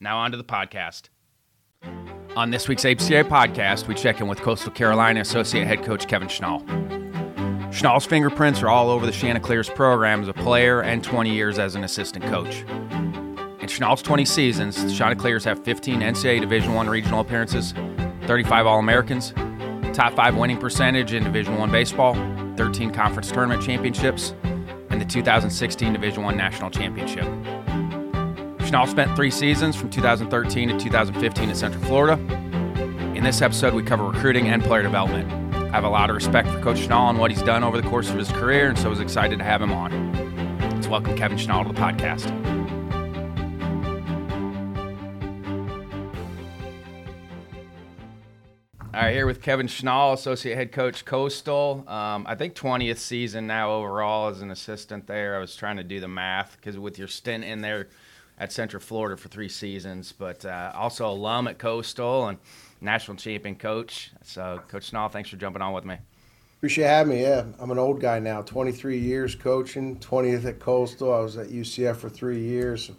Now, on to the podcast. On this week's ABCA podcast, we check in with Coastal Carolina Associate Head Coach Kevin Schnall. Schnall's fingerprints are all over the Chanticleers program as a player and 20 years as an assistant coach. In Schnall's 20 seasons, the Chanticleers have 15 NCAA Division I regional appearances, 35 All-Americans, top five winning percentage in Division I baseball, 13 conference tournament championships, and the 2016 Division I National Championship. Schnall spent three seasons from 2013 to 2015 in Central Florida. In this episode, we cover recruiting and player development. I have a lot of respect for Coach Schnall and what he's done over the course of his career, and so I was excited to have him on. Let's welcome Kevin Schnall to the podcast. All right, here with Kevin Schnall, Associate Head Coach Coastal. Um, I think 20th season now overall as an assistant there. I was trying to do the math because with your stint in there at Central Florida for three seasons, but uh, also alum at Coastal and national champion coach. So, Coach Schnall, thanks for jumping on with me. Appreciate having me. Yeah, I'm an old guy now. 23 years coaching, 20th at Coastal. I was at UCF for three years.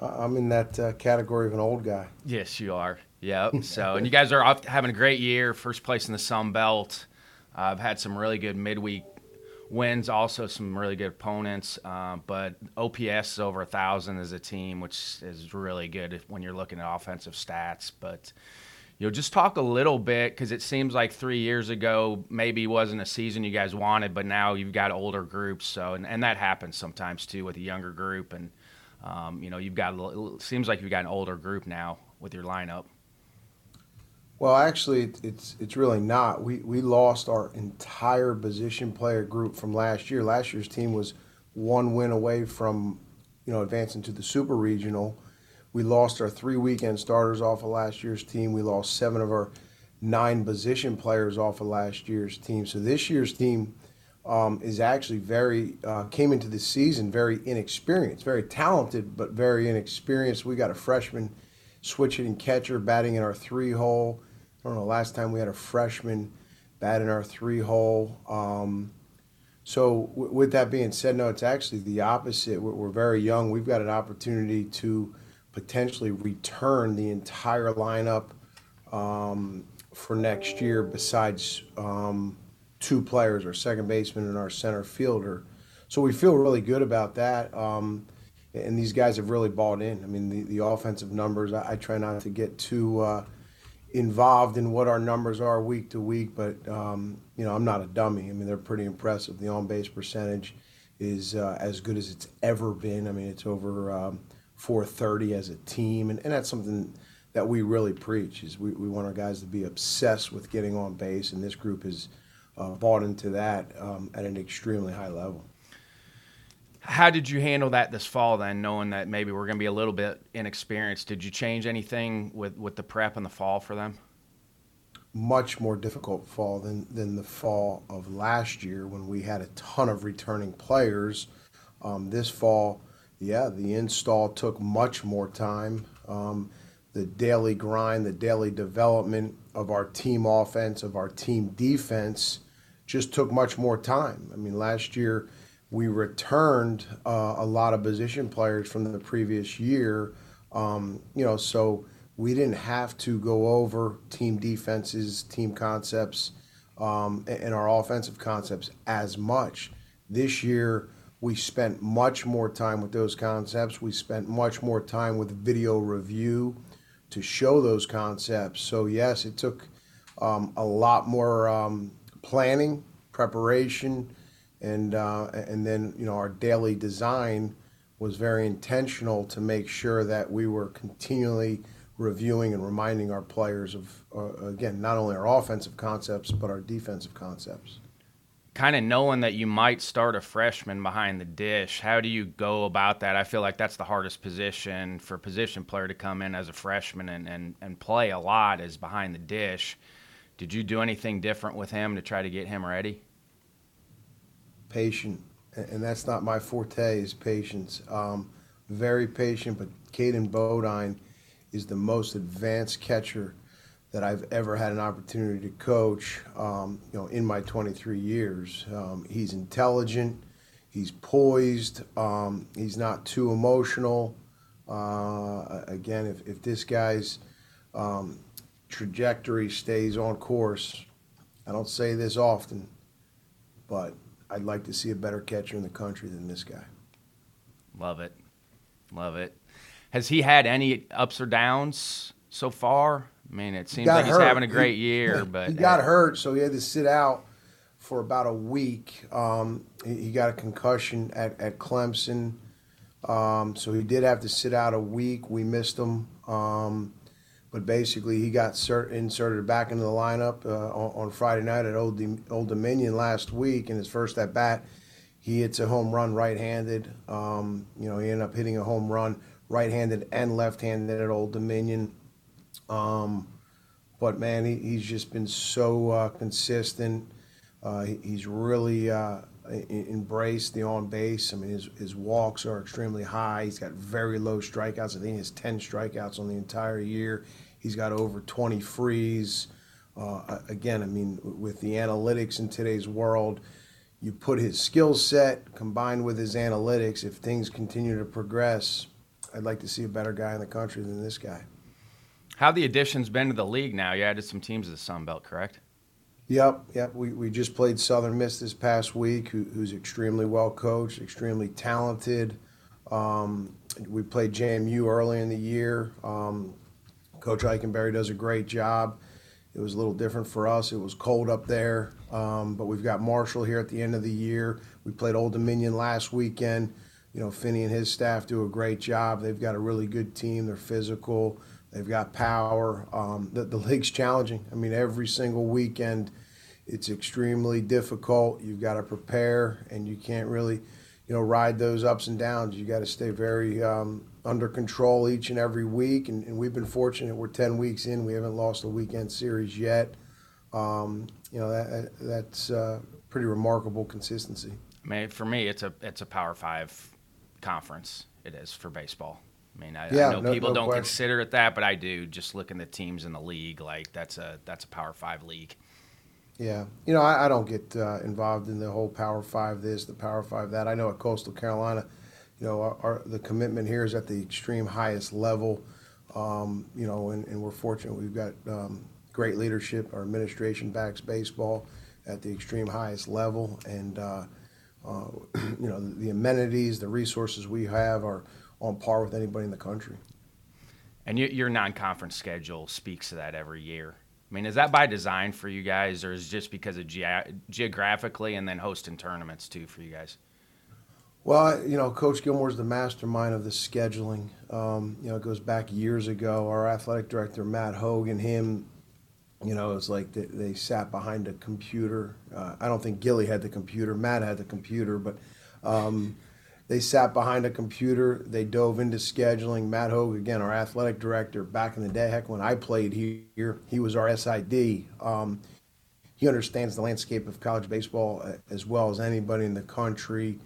I'm in that uh, category of an old guy. Yes, you are. Yep. So, and you guys are off, having a great year. First place in the Sun Belt. I've had some really good midweek wins, also some really good opponents. Uh, but OPS is over a thousand as a team, which is really good when you're looking at offensive stats. But you know, just talk a little bit because it seems like three years ago maybe wasn't a season you guys wanted, but now you've got older groups. So, and, and that happens sometimes too with a younger group, and um, you know, you've got it seems like you've got an older group now with your lineup. Well, actually, it's it's really not. We we lost our entire position player group from last year. Last year's team was one win away from, you know, advancing to the super regional. We lost our three weekend starters off of last year's team. We lost seven of our nine position players off of last year's team. So this year's team um, is actually very uh, came into the season very inexperienced, very talented, but very inexperienced. We got a freshman switch hitting catcher batting in our three hole. I don't know, last time we had a freshman bat in our three hole. Um, so, w- with that being said, no, it's actually the opposite. We're, we're, very young. We've got an opportunity to potentially return the entire lineup um, for next year, besides um, two players, our second baseman and our center fielder. So, we feel really good about that. Um, and these guys have really bought in. I mean, the, the offensive numbers, I, I try not to get too. Uh, involved in what our numbers are week to week, but um, you know I'm not a dummy. I mean they're pretty impressive. The on base percentage is uh, as good as it's ever been. I mean it's over um, 430 as a team, and, and that's something that we really preach. Is we, we want our guys to be obsessed with getting on base, and this group has uh, bought into that um, at an extremely high level. How did you handle that this fall then, knowing that maybe we're going to be a little bit inexperienced? Did you change anything with, with the prep in the fall for them? Much more difficult fall than, than the fall of last year when we had a ton of returning players. Um, this fall, yeah, the install took much more time. Um, the daily grind, the daily development of our team offense, of our team defense, just took much more time. I mean, last year we returned uh, a lot of position players from the previous year, um, you know, so we didn't have to go over team defenses, team concepts, um, and our offensive concepts as much. This year, we spent much more time with those concepts. We spent much more time with video review to show those concepts. So yes, it took um, a lot more um, planning, preparation, and uh, and then you know our daily design was very intentional to make sure that we were continually reviewing and reminding our players of uh, again not only our offensive concepts but our defensive concepts kind of knowing that you might start a freshman behind the dish, how do you go about that? I feel like that's the hardest position for a position player to come in as a freshman and, and, and play a lot is behind the dish. Did you do anything different with him to try to get him ready? Patient, and that's not my forte is patience. Um, very patient, but Caden Bodine is the most advanced catcher – that I've ever had an opportunity to coach, um, you know, in my 23 years. Um, he's intelligent, he's poised, um, he's not too emotional. Uh, again, if, if this guy's um, trajectory stays on course, I don't say this often, but I'd like to see a better catcher in the country than this guy. Love it. Love it. Has he had any ups or downs so far? I mean, it seems like he's having a great year, he, but he got hurt, so he had to sit out for about a week. Um, he, he, got a concussion at, at Clemson, um, so he did have to sit out a week. We missed him, um, but basically he got inserted back into the lineup uh, on, Friday night at Old, Old Dominion last week in his first at bat. He hits a home run right-handed. Um, you know, he ended up hitting a home run right-handed and left-handed at Old Dominion. Um, but man, he, he's just been so uh, consistent. Uh, he, he's really embraced the on base. I mean, his, his walks are extremely high. He's got very low strikeouts. I think he has 10 strikeouts on the entire year. He's got over 20 frees. Uh, again, I mean, with the analytics in today's world, you put his skill set combined with his analytics. If things continue to progress, I'd like to see a better guy in the country than this guy. How the additions been to the league now? You added some teams to the Sun Belt, correct? Yep, yep. We, we just played Southern Miss this past week, who, who's extremely well coached, extremely talented. Um, we played JMU early in the year. Um, Coach Ikenberry does a great job. It was a little different for us. It was cold up there, um, but we've got Marshall here at the end of the year. We played Old Dominion last weekend. You know, Finney and his staff do a great job. They've got a really good team. They're physical. They've got power. Um, the, the league's challenging. I mean, every single weekend, it's extremely difficult. You've got to prepare, and you can't really, you know, ride those ups and downs. You got to stay very um, under control each and every week. And, and, we've been fortunate. We're ten weeks in. We haven't lost a weekend series yet. Um, you know, that that's uh, pretty remarkable consistency. I mean, for me, it's a it's a Power Five conference. It is for baseball. I mean, I, yeah, I know no, people no don't question. consider it that, but I do. Just looking at the teams in the league, like that's a that's a Power Five league. Yeah, you know, I, I don't get uh, involved in the whole Power Five this, the Power Five that. I know at Coastal Carolina, you know, our, our the commitment here is at the extreme highest level. Um, you know, and, and, we're fortunate we've got um, great leadership. Our administration backs baseball at the extreme highest level, and uh, uh, you know, the, the amenities, the resources we have are on par with anybody in the country. And your non-conference schedule speaks to that every year. I mean, is that by design for you guys, or is it just because of ge- geographically and then hosting tournaments too for you guys? Well, you know, Coach Gilmore's the mastermind of the scheduling. Um, you know, it goes back years ago. Our athletic director, Matt Hogan, him, you know, it's like they, they sat behind a computer. Uh, I don't think Gilly had the computer. Matt had the computer, but um, they sat behind a computer. They dove into scheduling. Matt Hogue, again, our athletic director, back in the day, heck, when I played here, he was our SID. Um, he understands the landscape of college baseball uh, as well as anybody in the country.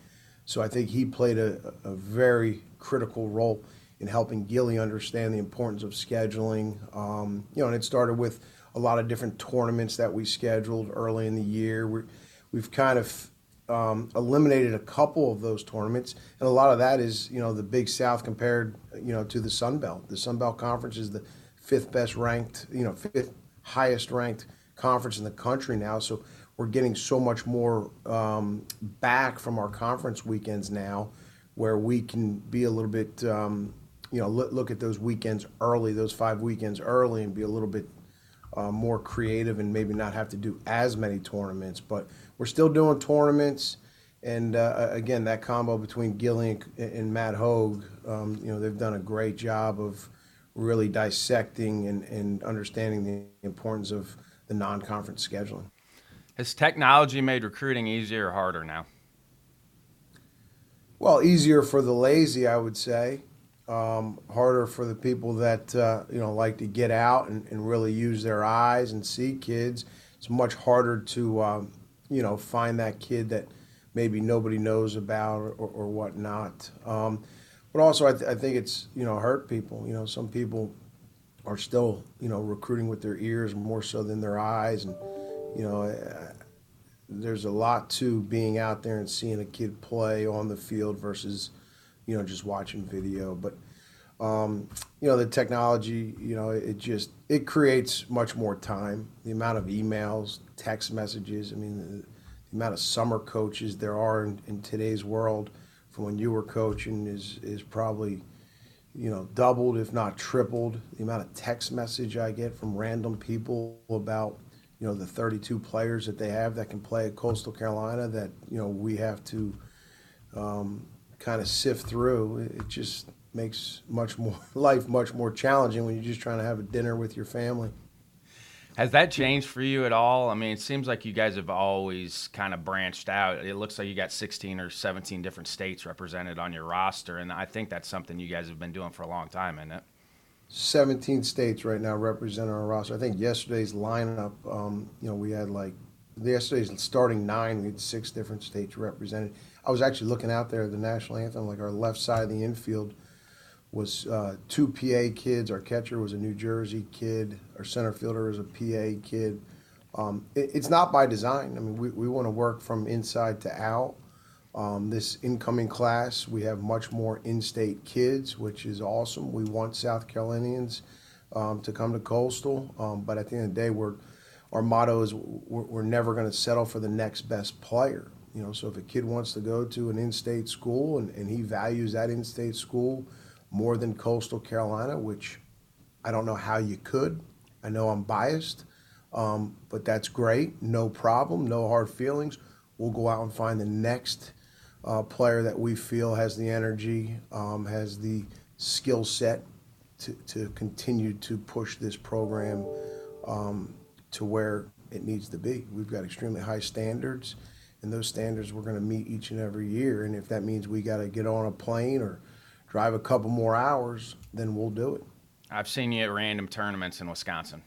So I think he played a, a very critical role in helping Gilly understand the importance of scheduling. Um, you know, and it started with a lot of different tournaments that we scheduled early in the year. we have kind of um, eliminated a couple of those tournaments, and a lot of that is you know the Big South compared you know to the Sun Belt. The Sun Belt Conference is the fifth best ranked, you know, fifth highest ranked conference in the country now. So we're getting so much more um, back from our conference weekends now, where we can be a little bit, um, you know, look, at those weekends early, those five weekends early, and be a little bit uh, more creative and maybe not have to do as many tournaments. But we're still doing tournaments. And uh, again, that combo between Gilly and, and Matt Hogue, um, you know, they've done a great job of really dissecting and, and understanding the importance of the non-conference scheduling. Has technology made recruiting easier or harder now? Well, easier for the lazy, I would say. Um, harder for the people that uh, you know like to get out and, and, really use their eyes and see kids. It's much harder to um, you know find that kid that maybe nobody knows about or, or whatnot. Um, but also, I, th- I, think it's you know hurt people. You know, some people are still you know recruiting with their ears more so than their eyes, and you know, uh, there's a lot to being out there and seeing a kid play on the field versus you know just watching video. But um, you know, the technology, you know, it just it creates much more time. The amount of emails, text messages. I mean, the, the amount of summer coaches there are in, in today's world from when you were coaching is is probably you know doubled if not tripled the amount of text message I get from random people about you know the 32 players that they have that can play at Coastal Carolina that you know we have to um, kind of sift through. It just makes much more life much more challenging when you're just trying to have a dinner with your family. Has that changed for you at all? I mean, it seems like you guys have always kind of branched out. It looks like you got 16 or 17 different states represented on your roster, and I think that's something you guys have been doing for a long time, isn't it? 17 states right now represented on our roster. I think yesterday's lineup, um, you know, we had like yesterday's starting nine, we had six different states represented. I was actually looking out there at the national anthem, like our left side of the infield was uh, two PA kids. Our catcher was a New Jersey kid. Our center fielder is a PA kid. Um, it, it's not by design. I mean, we, we want to work from inside to out. Um, this incoming class, we have much more in-state kids, which is awesome. We want South Carolinians um, to come to Coastal, um, but at the end of the day, we're our motto is we're, we're never going to settle for the next best player. You know, so if a kid wants to go to an in-state school and, and he values that in-state school more than Coastal Carolina, which I don't know how you could. I know I'm biased, um, but that's great. No problem. No hard feelings. We'll go out and find the next uh, player that we feel has the energy, um, has the skill set to, to continue to push this program um, to where it needs to be. We've got extremely high standards, and those standards we're going to meet each and every year. And if that means we got to get on a plane or drive a couple more hours, then we'll do it. I've seen you at random tournaments in Wisconsin.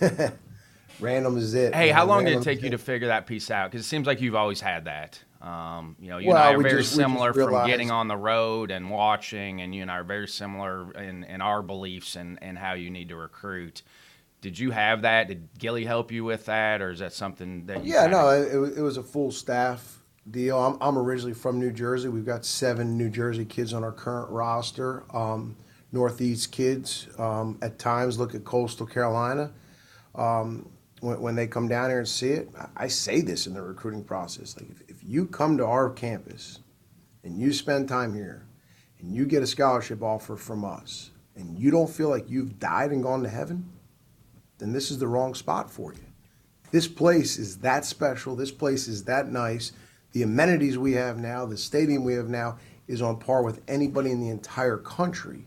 random is it. Hey, how long did it take you to figure that piece out? Because it seems like you've always had that. Um, you know, you well, and I are very just, similar from getting on the road and watching, and you and I are very similar in, in our beliefs and, and how you need to recruit. Did you have that? Did Gilly help you with that, or is that something that you? Yeah, no, it, it was a full staff deal. I'm, I'm originally from New Jersey. We've got seven New Jersey kids on our current roster. Um, Northeast kids um, at times look at Coastal Carolina um, when, when, they come down here and see it. I, I say this in the recruiting process: like if, if you come to our campus and you spend time here and you get a scholarship offer from us and you don't feel like you've died and gone to heaven, then this is the wrong spot for you. This place is that special. This place is that nice the amenities we have now, the stadium we have now, is on par with anybody in the entire country.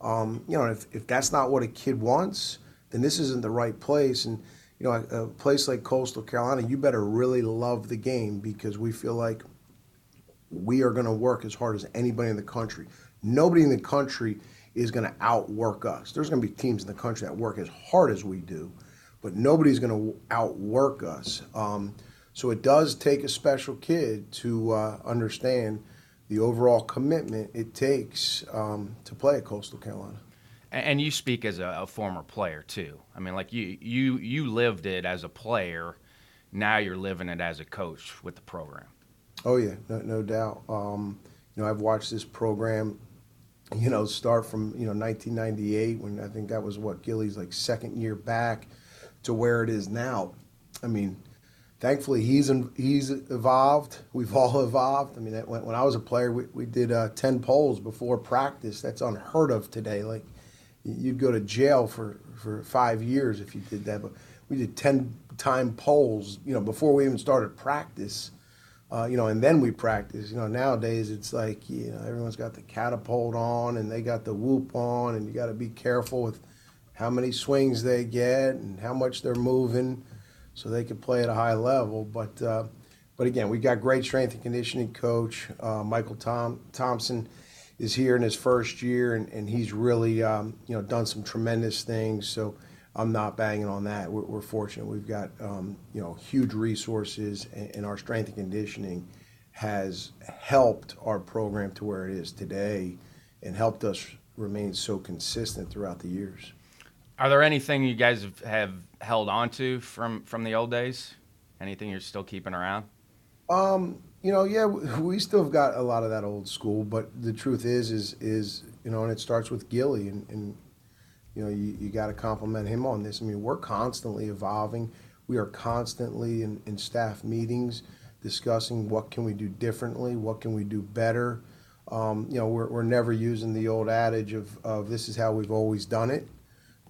Um, you know, if, if that's not what a kid wants, then this isn't the right place. And, you know, a, a place like Coastal Carolina, you better really love the game because we feel like we are going to work as hard as anybody in the country. Nobody in the country is going to outwork us. There's going to be teams in the country that work as hard as we do, but nobody's going to outwork us. Um, so it does take a special kid to uh, understand the overall commitment it takes um, to play at Coastal Carolina. And you speak as a, a, former player too. I mean, like you, you, you lived it as a player. Now you're living it as a coach with the program. Oh yeah, no, no doubt. Um, you know, I've watched this program, you know, start from you know 1998 when I think that was what Gilly's like second year back, to where it is now. I mean, thankfully he's he's evolved. We've all evolved. I mean, when, when I was a player, we, we did uh, ten poles before practice. That's unheard of today. Like you'd go to jail for for five years if you did that. But we did ten time poles, you know, before we even started practice. Uh, you know, and then we practice. You know, nowadays it's like you know everyone's got the catapult on and they got the whoop on, and you got to be careful with how many swings they get and how much they're moving so they could play at a high level. But uh, but again, we've got great strength and conditioning coach uh, Michael Tom Thompson is here in his first year, and, and he's really um, you know done some tremendous things. So I'm not banging on that. We're, we're fortunate. We've got um, you know huge resources, and, and, our strength and conditioning has helped our program to where it is today, and helped us remain so consistent throughout the years. Are there anything you guys have held on to from from the old days? Anything you're still keeping around? Um, you know, yeah, we still have got a lot of that old school, but the truth is, is, is you know, and it starts with Gilly, and, and you know, you, you got to compliment him on this. I mean, we're constantly evolving. We are constantly in, in staff meetings discussing what can we do differently, what can we do better. Um, you know, we're, we're never using the old adage of, of this is how we've always done it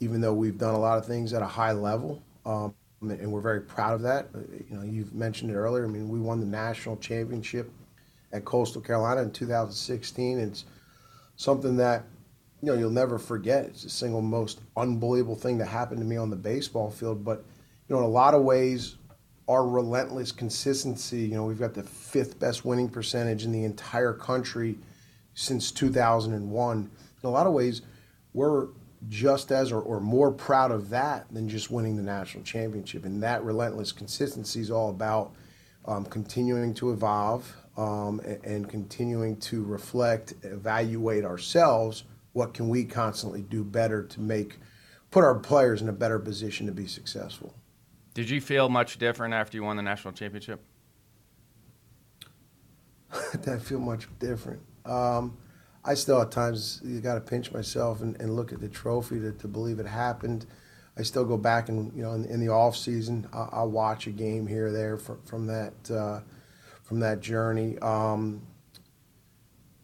even though we've done a lot of things at a high level, um, and we're very proud of that. You know, you've mentioned it earlier. I mean, we won the national championship at Coastal Carolina in 2016. It's something that you know you'll never forget. It's the single most unbelievable thing that happened to me on the baseball field. But you know, in a lot of ways, our relentless consistency. You know, we've got the fifth best winning percentage in the entire country since 2001. In a lot of ways, we're just as or, or more proud of that than just winning the national championship. And that relentless consistency is all about um, continuing to evolve um, and, and, continuing to reflect, evaluate ourselves. What can we constantly do better to make, put our players in a better position to be successful? Did you feel much different after you won the national championship? Did I feel much different? Um, I still at times you got to pinch myself and, and look at the trophy to, to believe it happened. I still go back and you know in, in the off season I'll, I'll, watch a game here or there from, from that uh, from that journey. Um,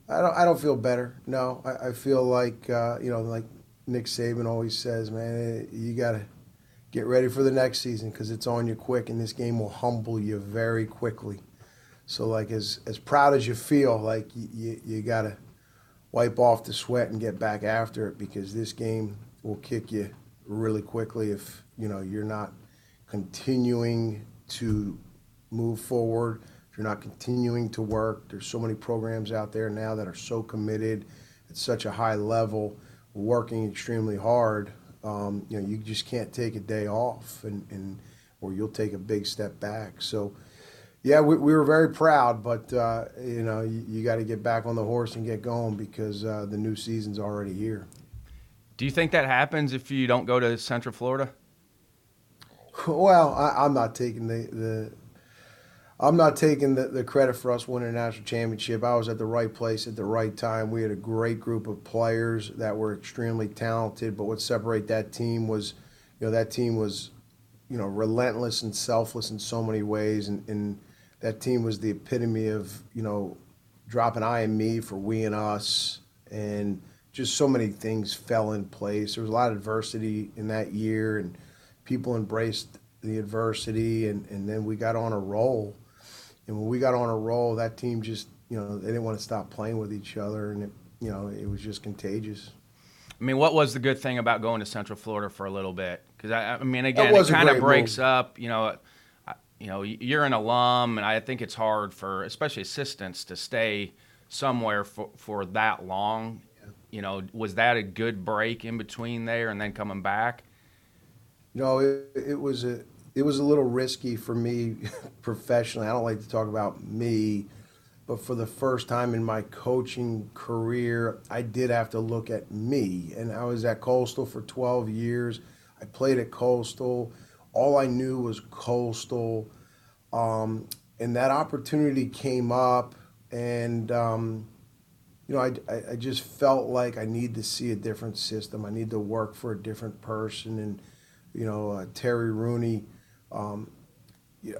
I don't I don't feel better. No, I, I feel like uh, you know like Nick Saban always says, man, you got to get ready for the next season because it's on you quick, and this game will humble you very quickly. So like as as proud as you feel, like you, you, you got to wipe off the sweat and get back after it because this game will kick you really quickly if you know you're not continuing to move forward if you're not continuing to work. There's so many programs out there now that are so committed at such a high level working extremely hard um, you know you just can't take a day off and, and or you'll take a big step back. So yeah, we, we were very proud, but uh, you know you, you got to get back on the horse and get going because uh, the new season's already here. Do you think that happens if you don't go to Central Florida? Well, I, am not taking the, the I'm not taking the, the credit for us winning a national championship. I was at the right place at the right time. We had a great group of players that were extremely talented, but what separated that team was, you know, that team was, you know, relentless and selfless in so many ways, and, and that team was the epitome of you know dropping I and me for we and us, and just so many things fell in place. There was a lot of adversity in that year, and people embraced the adversity, and, and then we got on a roll. And when we got on a roll, that team just you know they didn't want to stop playing with each other, and it you know it was just contagious. I mean, what was the good thing about going to Central Florida for a little bit? Because I, I mean, again, it kind of breaks move. up. You know, you know, you're an alum, and I think it's hard for especially assistants to stay somewhere for, for that long. You know, was that a good break in between there and then coming back? No, it, it was a it was a little risky for me professionally. I don't like to talk about me but for the first time in my coaching career, I did have to look at me. And I was at Coastal for 12 years. I played at Coastal. All I knew was Coastal. Um, and that opportunity came up, and um, you know, I, I, I just felt like I need to see a different system. I need to work for a different person, and you know, uh, Terry Rooney. Um,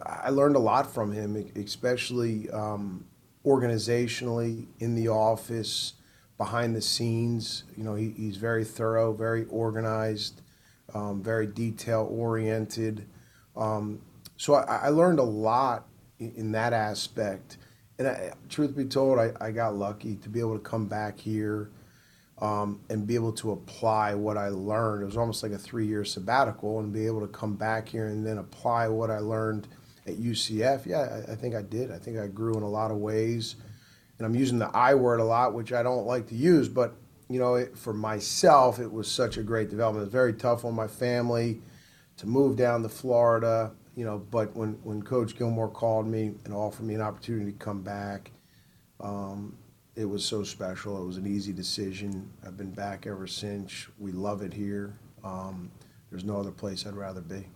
I learned a lot from him, especially um, organizationally in the office, behind the scenes. You know, he, he's very thorough, very organized, um, very detail oriented. Um, so I, I, learned a lot in, in that aspect. And I, truth be told, I, I got lucky to be able to come back here um, and be able to apply what I learned. It was almost like a three year sabbatical and be able to come back here and then apply what I learned at UCF. Yeah, I, I think I did. I think I grew in a lot of ways. And I'm using the I word a lot, which I don't like to use, but you know, it, for myself, it was such a great development. It was very tough on my family to move down to Florida, you know, but when, when Coach Gilmore called me and offered me an opportunity to come back, um, it was so special. It was an easy decision. I've been back ever since. We love it here. Um, there's no other place I'd rather be.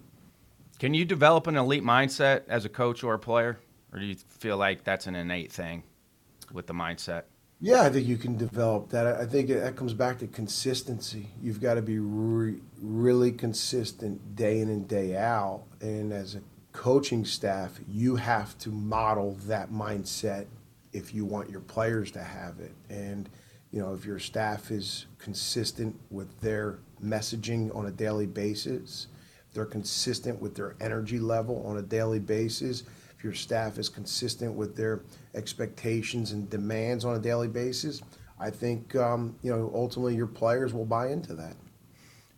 Can you develop an elite mindset as a coach or a player, or do you feel like that's an innate thing with the mindset? Yeah, I think you can develop that. I think that comes back to consistency. You've got to be re- really consistent day in and day out. And as a coaching staff, you have to model that mindset if you want your players to have it. And, you know, if your staff is consistent with their messaging on a daily basis, they're consistent with their energy level on a daily basis, your staff is consistent with their expectations and demands on a daily basis, I think um, you know ultimately your players will buy into that.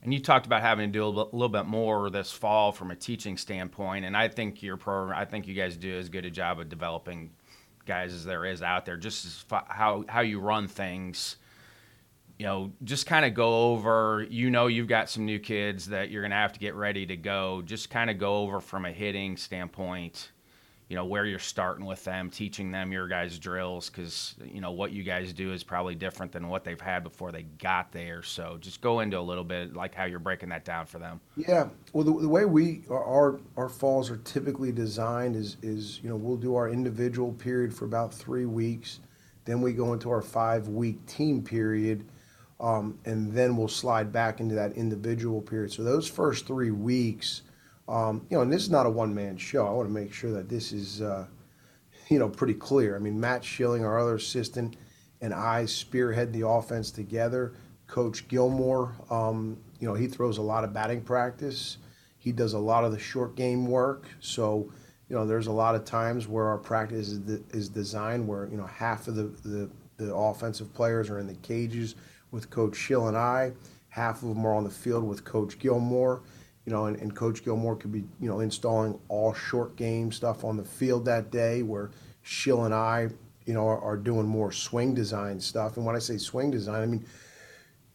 And you talked about having to do a little bit more this fall from a teaching standpoint, and I think your program, I think you guys do as good a job of developing guys as there is out there. Just how how you run things you know, just kind of go over, you know, you've got some new kids that you're going to have to get ready to go. Just kind of go over from a hitting standpoint, you know, where you're starting with them, teaching them your guys' drills because, you know, what you guys do is probably different than what they've had before they got there. So just go into a little bit like how you're breaking that down for them. Yeah. Well, the, the way we, our, our falls are typically designed is, is, you know, we'll do our individual period for about three weeks. Then we go into our five week team period um, and then we'll slide back into that individual period. So those first three weeks, um, you know, and this is not a one man show. I want to make sure that this is, uh, you know, pretty clear. I mean, Matt Schilling, our other assistant, and I spearhead the offense together. Coach Gilmore, um, you know, he throws a lot of batting practice. He does a lot of the short game work. So, you know, there's a lot of times where our practice is, is designed where, you know, half of the, the, the offensive players are in the cages with Coach Schill and I. Half of them are on the field with Coach Gilmore. You know, and, and Coach Gilmore could be, you know, installing all short game stuff on the field that day where Schill and I, you know, are, are doing more swing design stuff. And when I say swing design, I mean,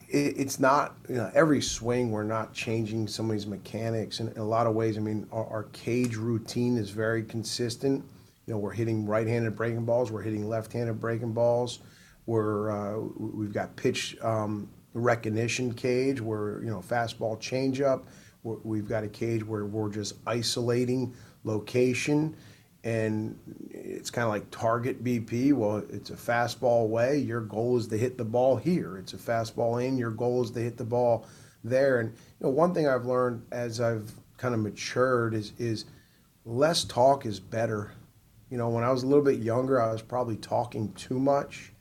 it, it's not, you know, every swing we're not changing somebody's mechanics. And in a lot of ways, I mean, our, our cage routine is very consistent. You know, we're hitting right-handed breaking balls, we're hitting left-handed breaking balls. We're uh, we've got pitch um, recognition cage where you know fastball changeup. We've got a cage where we're just isolating location, and it's kind of like target BP. Well, it's a fastball way. Your goal is to hit the ball here. It's a fastball in. Your goal is to hit the ball there. And you know, one thing I've learned as I've kind of matured is is less talk is better. You know, when I was a little bit younger, I was probably talking too much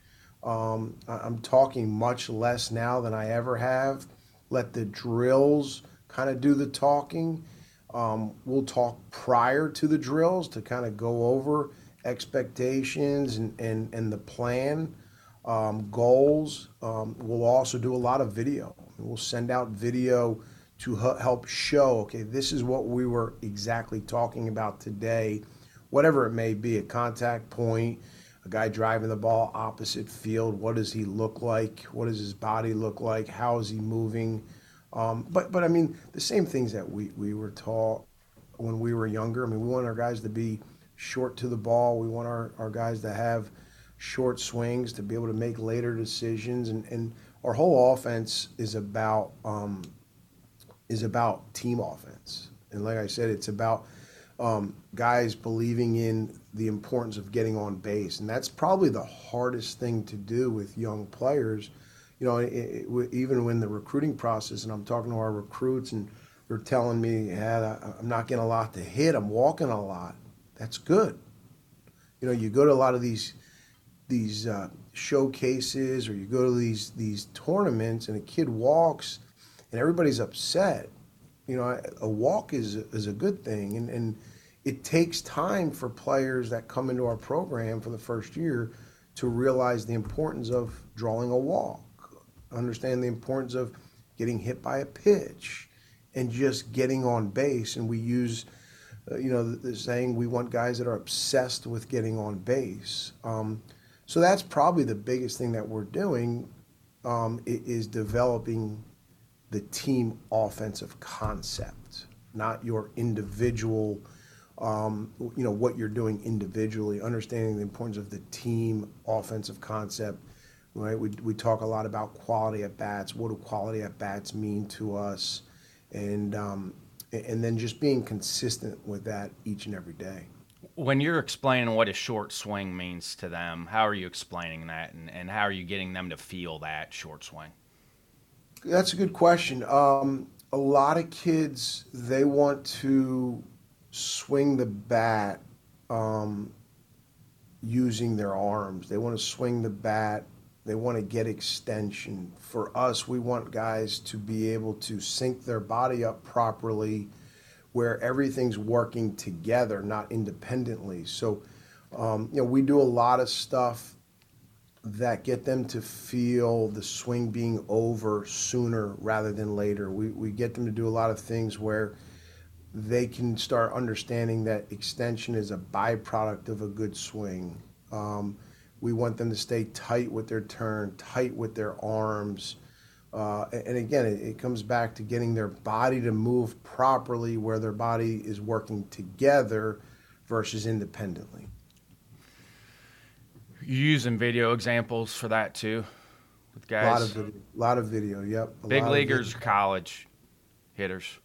um, I'm talking much less now than I ever have. Let the drills kind of do the talking. Um, we'll talk prior to the drills to kind of go over expectations and, and, and the plan, um, goals. Um, we'll also do a lot of video. We'll send out video to help show, okay, this is what we were exactly talking about today, whatever it may be, a contact point a guy driving the ball opposite field. What does he look like? What does his body look like? How is he moving? Um, but but I mean the same things that we, we were taught when we were younger. I mean we want our guys to be short to the ball. We want our, our guys to have short swings to be able to make later decisions. And, and our whole offense is about um, is about team offense. And like I said, it's about um, guys believing in the importance of getting on base, and that's probably the hardest thing to do with young players. You know, it, it, even when the recruiting process, and I'm talking to our recruits, and they're telling me, yeah, I'm not getting a lot to hit. I'm walking a lot. That's good. You know, you go to a lot of these these uh, showcases, or you go to these these tournaments, and a kid walks, and everybody's upset. You know, a walk is is a good thing, and and it takes time for players that come into our program for the first year to realize the importance of drawing a walk, understand the importance of getting hit by a pitch, and just getting on base. And we use, uh, you know, the, the, saying we want guys that are obsessed with getting on base. Um, so that's probably the biggest thing that we're doing um, is developing the team offensive concept, not your individual um, you know what you're doing individually, understanding the importance of the team offensive concept. Right, we we talk a lot about quality at bats. What do quality at bats mean to us, and um, and then just being consistent with that each and every day. When you're explaining what a short swing means to them, how are you explaining that, and, and how are you getting them to feel that short swing? That's a good question. Um, a lot of kids they want to swing the bat um, using their arms. They want to swing the bat. They want to get extension. For us, we want guys to be able to sync their body up properly where everything's working together, not independently. So, um, you know, we do a lot of stuff that get them to feel the swing being over sooner rather than later. We, we get them to do a lot of things where they can start understanding that extension is a byproduct of a good swing. Um, we want them to stay tight with their turn, tight with their arms. Uh, and again, it, it, comes back to getting their body to move properly where their body is working together versus independently. You using video examples for that too, with guys. A lot of video. Lot of video. Yep. Big leaguers, college hitters.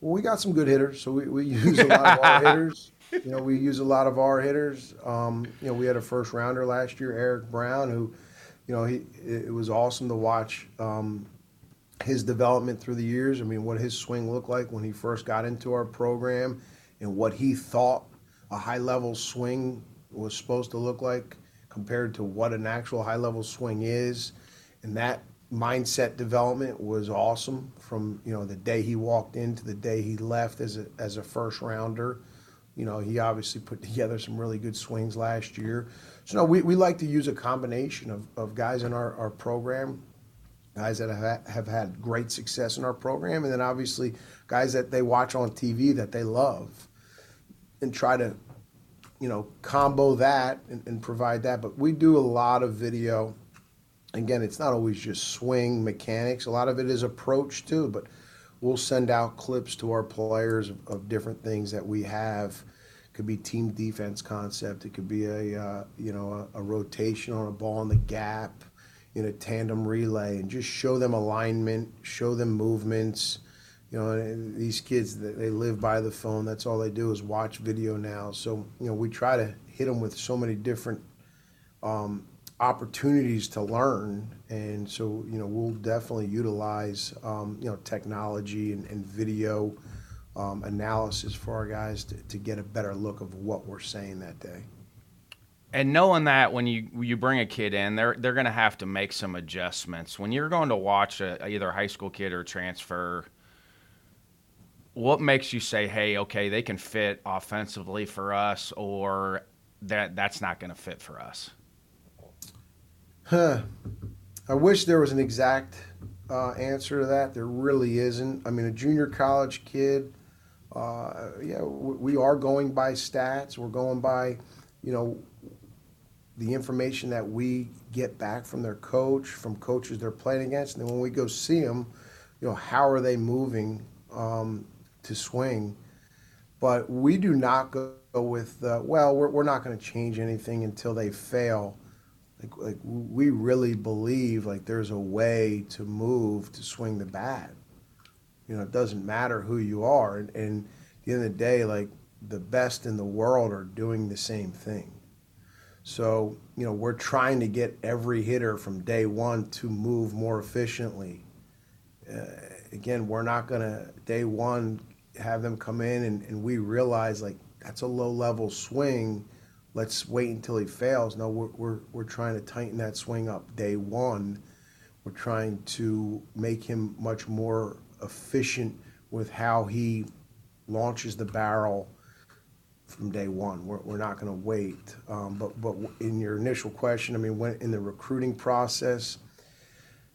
Well, we got some good hitters, so we, we use a lot of our hitters. You know, we use a lot of our hitters. Um, you know, we had a first rounder last year, Eric Brown, who, you know, he it was awesome to watch um, his development through the years. I mean, what his swing looked like when he first got into our program, and what he thought a high level swing was supposed to look like compared to what an actual high level swing is, and that mindset development was awesome from you know the day he walked in to the day he left as a as a first rounder. You know, he obviously put together some really good swings last year. So no, we, we like to use a combination of, of guys in our, our program, guys that have, have had great success in our program, and then obviously guys that they watch on TV that they love and try to, you know, combo that and, and provide that. But we do a lot of video again, it's not always just swing mechanics. A lot of it is approach too, but we'll send out clips to our players of, of different things that we have. Could be team defense concept. It could be a uh, you know a, a, rotation on a ball in the gap, in a tandem relay, and just show them alignment, show them movements. You know, these kids they live by the phone. That's all they do is watch video now. So you know, we try to hit them with so many different um, opportunities to learn and so you know we'll definitely utilize um, you know technology and, and video um, analysis for our guys to, to get a better look of what we're saying that day. And knowing that when you you bring a kid in they're they're going to have to make some adjustments. When you're going to watch a, either a high school kid or a transfer what makes you say hey okay they can fit offensively for us or that that's not going to fit for us? Huh. I wish there was an exact uh, answer to that. There really isn't. I mean, a junior college kid, uh, yeah, we are going by stats. We're going by, you know, the information that we get back from their coach, from coaches they're playing against, and then when we go see them, you know, how are they moving um, to swing? But we do not go with, uh, well, we're, we're not going to change anything until they fail like, like we really believe like there's a way to move to swing the bat. You know, it doesn't matter who you are, and, and at the end of the day, like the best in the world are doing the same thing. So, you know, we're trying to get every hitter from day one to move more efficiently. Uh, again, we're not going to, day one, have them come in and, and we realize like that's a low level swing. Let's wait until he fails. No, we're, we're, we're trying to tighten that swing up day one. We're trying to make him much more efficient with how he launches the barrel from day one. We're, we're not going to wait. Um, but but in your initial question, I mean, when in the recruiting process,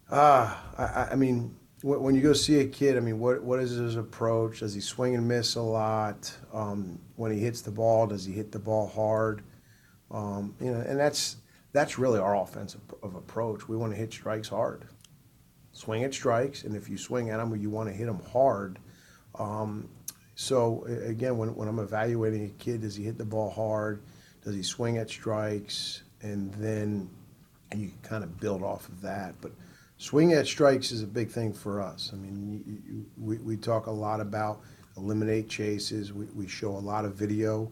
uh, I, I mean, when you go see a kid, I mean, what what is his approach? Does he swing and miss a lot? Um, when he hits the ball, does he hit the ball hard? Um, you know, and that's that's really our offensive of approach. We want to hit strikes hard, swing at strikes, and if you swing at them, you want to hit them hard. Um, so again, when, when I'm evaluating a kid, does he hit the ball hard? Does he swing at strikes? And then you kind of build off of that. But swing at strikes is a big thing for us. I mean, you, you, we, we talk a lot about eliminate chases. We, we show a lot of video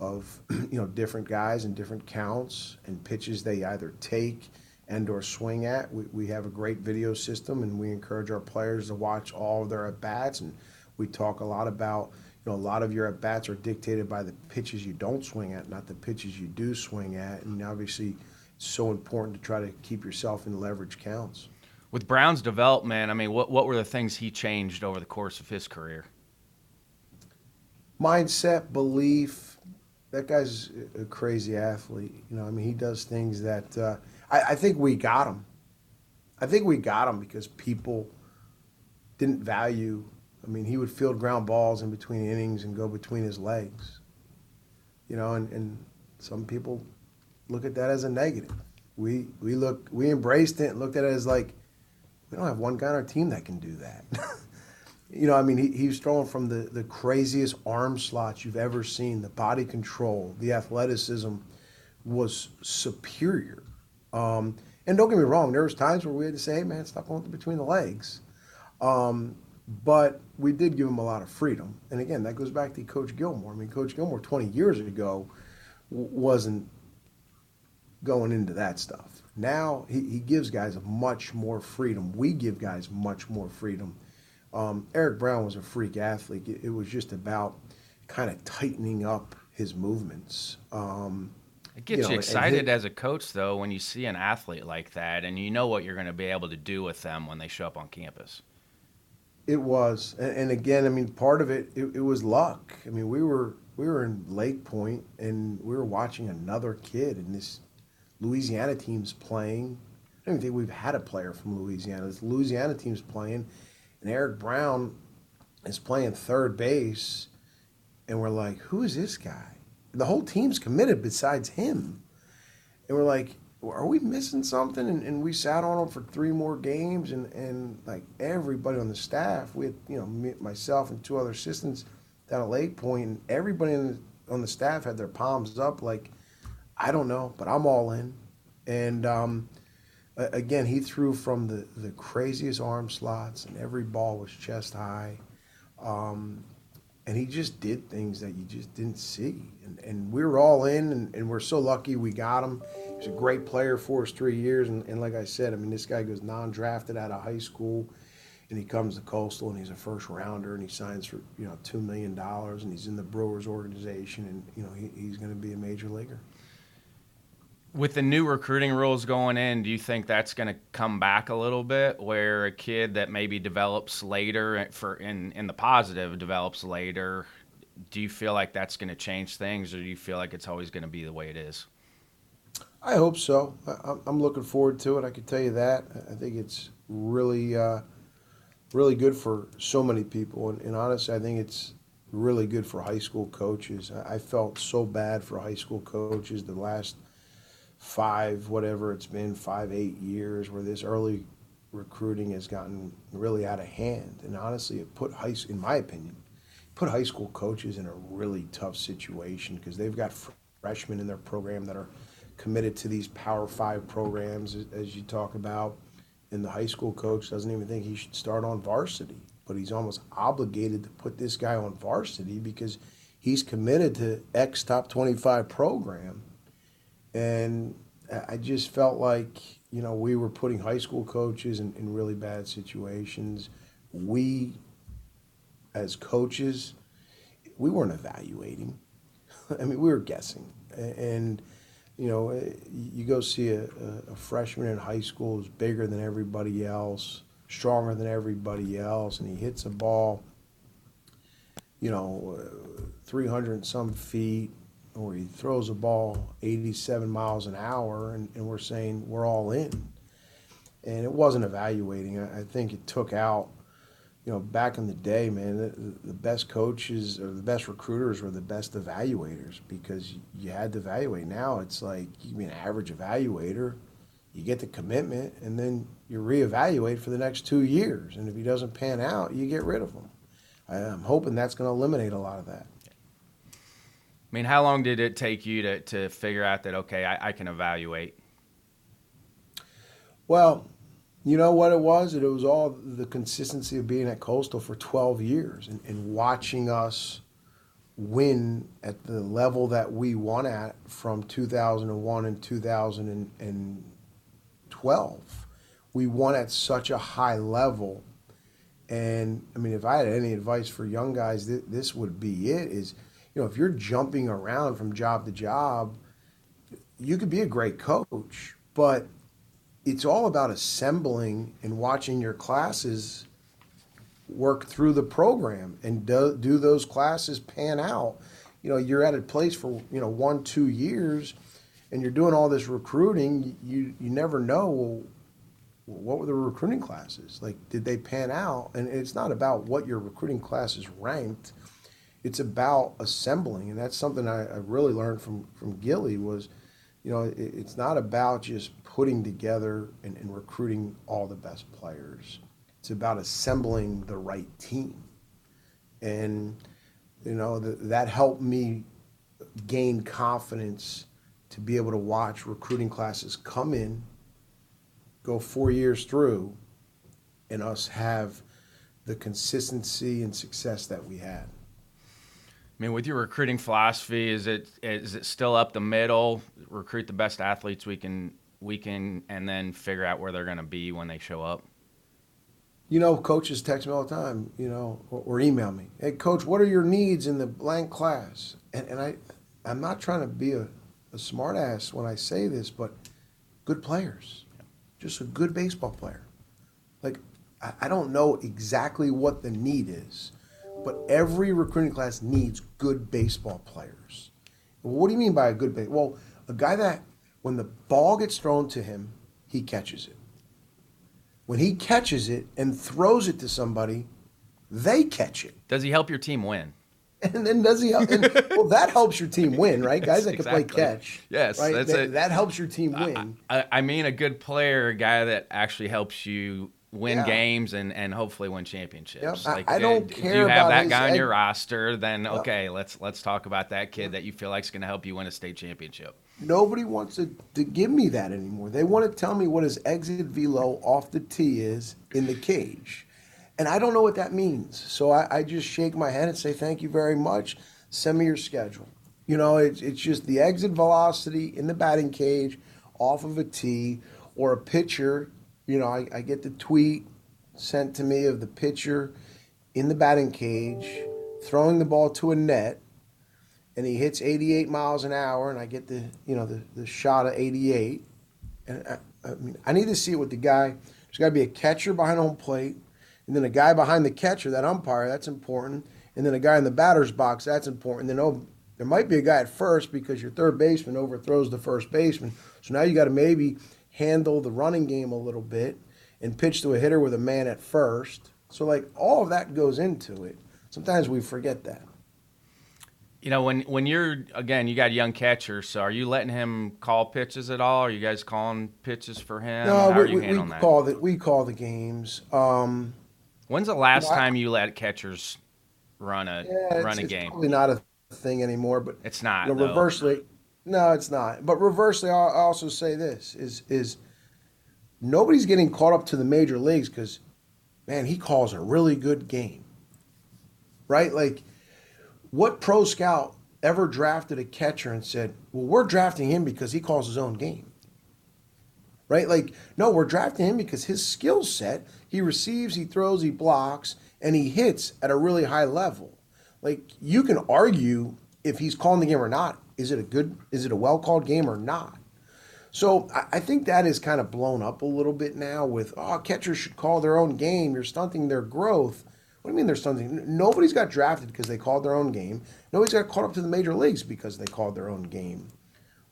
of you know different guys and different counts and pitches they either take and or swing at. We, we have a great video system and we encourage our players to watch all of their at bats and we talk a lot about, you know, a lot of your at bats are dictated by the pitches you don't swing at, not the pitches you do swing at. And obviously, it's so important to try to keep yourself in leverage counts. With Brown's development, I mean, what, what were the things he changed over the course of his career? Mindset, belief. That guy's a crazy athlete. You know, I mean, he does things that uh, I, I think we got him. I think we got him because people didn't value I mean, he would field ground balls in between innings and go between his legs. You know, and, and some people look at that as a negative. We we look we embraced it and looked at it as like we don't have one guy on our team that can do that. you know, I mean, he, he was throwing from the, the craziest arm slots you've ever seen. The body control, the athleticism was superior. Um, and don't get me wrong, there was times where we had to say, "Hey, man, stop going between the legs." Um, but we did give him a lot of freedom. And again, that goes back to Coach Gilmore. I mean, Coach Gilmore 20 years ago wasn't going into that stuff. Now he, he gives guys much more freedom. We give guys much more freedom. Um, Eric Brown was a freak athlete. It, it was just about kind of tightening up his movements. Um, it gets you, know, you excited as a coach, though, when you see an athlete like that and you know what you're going to be able to do with them when they show up on campus. It was, and, and again, I mean, part of it, it, it was luck. I mean, we were we were in Lake Point, and we were watching another kid, and this Louisiana team's playing. I don't even think we've had a player from Louisiana. This Louisiana team's playing, and Eric Brown is playing third base, and we're like, who is this guy? The whole team's committed besides him, and we're like, are we missing something? And, and we sat on him for three more games, and, and like everybody on the staff, we had, you know, me, myself and two other assistants down at Lake Point, and everybody the, on the staff had their palms up, like, I don't know, but I'm all in. And um, again, he threw from the, the craziest arm slots, and every ball was chest high. Um, and he just did things that you just didn't see. And, and we were all in, and, and we're so lucky we got him He's a great player for us three years, and, and like I said, I mean, this guy goes non-drafted out of high school, and he comes to Coastal, and he's a first rounder, and he signs for you know two million dollars, and he's in the Brewers organization, and you know he, he's going to be a major leaguer. With the new recruiting rules going in, do you think that's going to come back a little bit, where a kid that maybe develops later for in in the positive develops later? Do you feel like that's going to change things, or do you feel like it's always going to be the way it is? I hope so. I, am looking forward to it. I can tell you that. I think it's really, uh, really good for so many people. And, and, honestly, I think it's really good for high school coaches. I felt so bad for high school coaches the last five, whatever it's been, five, eight years, where this early recruiting has gotten really out of hand. And honestly, it put high, in my opinion, put high school coaches in a really tough situation because they've got freshmen in their program that are committed to these Power Five programs, as- you talk about. And the high school coach doesn't even think he should start on varsity, but he's almost obligated to put this guy on varsity because he's committed to X top 25 program. And I just felt like, you know, we were putting high school coaches in, in really bad situations. We, as coaches, we weren't evaluating. I mean, we were guessing. And, you know, eh, you go see a, a- freshman in high school who's bigger than everybody else, stronger than everybody else, and he hits a ball, you know, uh, 300 and some feet, or he throws a ball 87 miles an hour, and, and we're saying we're all in. And it wasn't evaluating. I, I think it took out you know, back in the day, man, the, the best coaches or the best recruiters were the best evaluators because you had to evaluate. Now it's like you be an average evaluator, you get the commitment, and then you reevaluate for the next two years. And if he doesn't pan out, you get rid of him. I'm hoping that's going to eliminate a lot of that. I mean, how long did it take you to, to figure out that, okay, I, I can evaluate? Well, you know what it was? It was all the consistency of being at Coastal for 12 years and, and watching us win at the level that we won at from 2001 and 2012. We won at such a high level. And I mean, if I had any advice for young guys, th- this would be it is, you know, if you're jumping around from job to job, you could be a great coach, but it's all about assembling and watching your classes work through the program and do, do those classes pan out. You know you're at a place for you know one two years and you're doing all this recruiting you you never know well what were the recruiting classes? Like did they pan out? And it's not about what your recruiting classes ranked it's about assembling and that's something i, I really learned from from gilly was you know it, it's not about just putting together and, and recruiting all the best players. It's about assembling the right team. And you know th- that helped me gain confidence to be able to watch recruiting classes come in go four years through and us have the consistency and success that we had I mean, with your recruiting philosophy, is it is it still up the middle? Recruit the best athletes we can we can, and then figure out where they're going to be when they show up. You know, coaches text me all the time, you know, or, or email me. Hey, coach, what are your needs in the blank class? And, and I, I'm not trying to be a, a smartass when I say this, but good players, just a good baseball player. Like, I, I don't know exactly what the need is, but every recruiting class needs good baseball players. What do you mean by a good base? Well, a guy that when the ball gets thrown to him, he catches it. When he catches it and throws it to somebody, they catch it. Does he help your team win? And then does he help? And, well, that helps your team win, right? Guys that can play catch. Yes, right? that's that, it. that helps your team win. I, I mean, a good player, a guy that actually helps you win Yeah. games and, and hopefully win championships. Yep. I- I don't uh, care Do you have that guy on your roster? Then Yep. okay, let's let's talk about that kid that you feel like is going to help you win a state championship. Nobody wants to, to give me that anymore. They want to tell me what his exit velo off the tee is in the cage. And I don't know what that means. So I, I just shake my head and say, thank you very much. Send me your schedule. You know, it's, it's just the exit velocity in the batting cage off of a tee or a pitcher. You know, I, I get the tweet sent to me of the pitcher in the batting cage throwing the ball to a net and he hits 88 miles an hour, and I get the you know the, the shot of 88. And I, I mean, I need to see it with the guy. There's got to be a catcher behind home plate, and then a guy behind the catcher, that umpire, that's important, and then a guy in the batter's box, that's important. Then oh, there might be a guy at first because your third baseman overthrows the first baseman. So now you got to maybe handle the running game a little bit and pitch to a hitter with a man at first. So like all of that goes into it. Sometimes we forget that. You know, when when you're again, you got a young catcher. So are you letting him call pitches at all? Are you guys calling pitches for him? No, How are we, you we, we call the we call the games. Um, When's the last Well, I- time you let catchers run a yeah, it's, run a it's game? probably not a thing anymore, but It's not. you know, No, it's not. But reversely, I'll also say this is is nobody's getting caught up to the major leagues because, man, he calls a really good game. Right? Like, what pro scout ever drafted a catcher and said, well, we're drafting him because he calls his own game? Right? Like, no, we're drafting him because his skill set, he receives, he throws, he blocks, and he hits at a really high level. Like, you can argue if he's calling the game or not. Is it a good, is it a well called game or not? So I, I think that is kind of blown up a little bit now with, oh, catchers should call their own game. You're stunting their growth. What do you mean they're stunting? Nobody's got drafted because they called their own game. Nobody's got caught up to the major leagues because they called their own game.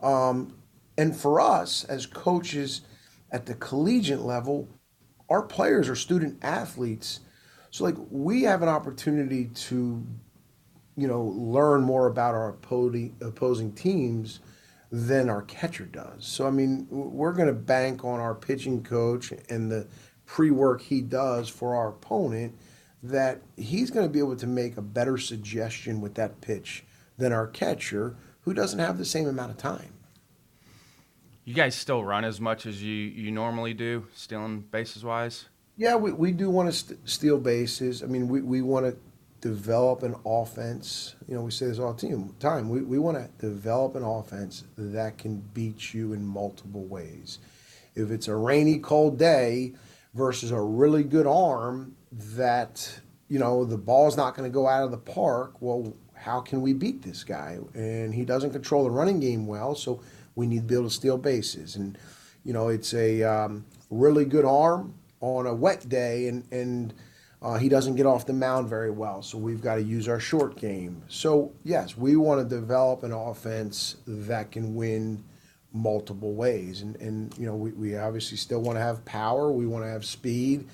Um, and for us as coaches at the collegiate level, our players are student athletes. So like we have an opportunity to, you know, learn more about our opposing teams than our catcher does. So, I mean, we're going to bank on our pitching coach and the pre work he does for our opponent that he's going to be able to make a better suggestion with that pitch than our catcher who doesn't have the same amount of time. You guys still run as much as you, you normally do, stealing bases wise? Yeah, we, we do want to st- steal bases. I mean, we, we want to develop an offense. You know, we say this all the time. We, we want to develop an offense that can beat you in multiple ways. If it's a rainy, cold day versus a really good arm that, you know, the ball's not going to go out of the park, well, how can we beat this guy? And he doesn't control the running game well, so we need to be able to steal bases. And, you know, it's a um, really good arm on a wet day, and, and – uh, he doesn't get off the mound very well, so we've got to use our short game. So, yes, we want to develop an offense that can win multiple ways. And, and you know, we, we obviously still want to have power, we want to have speed,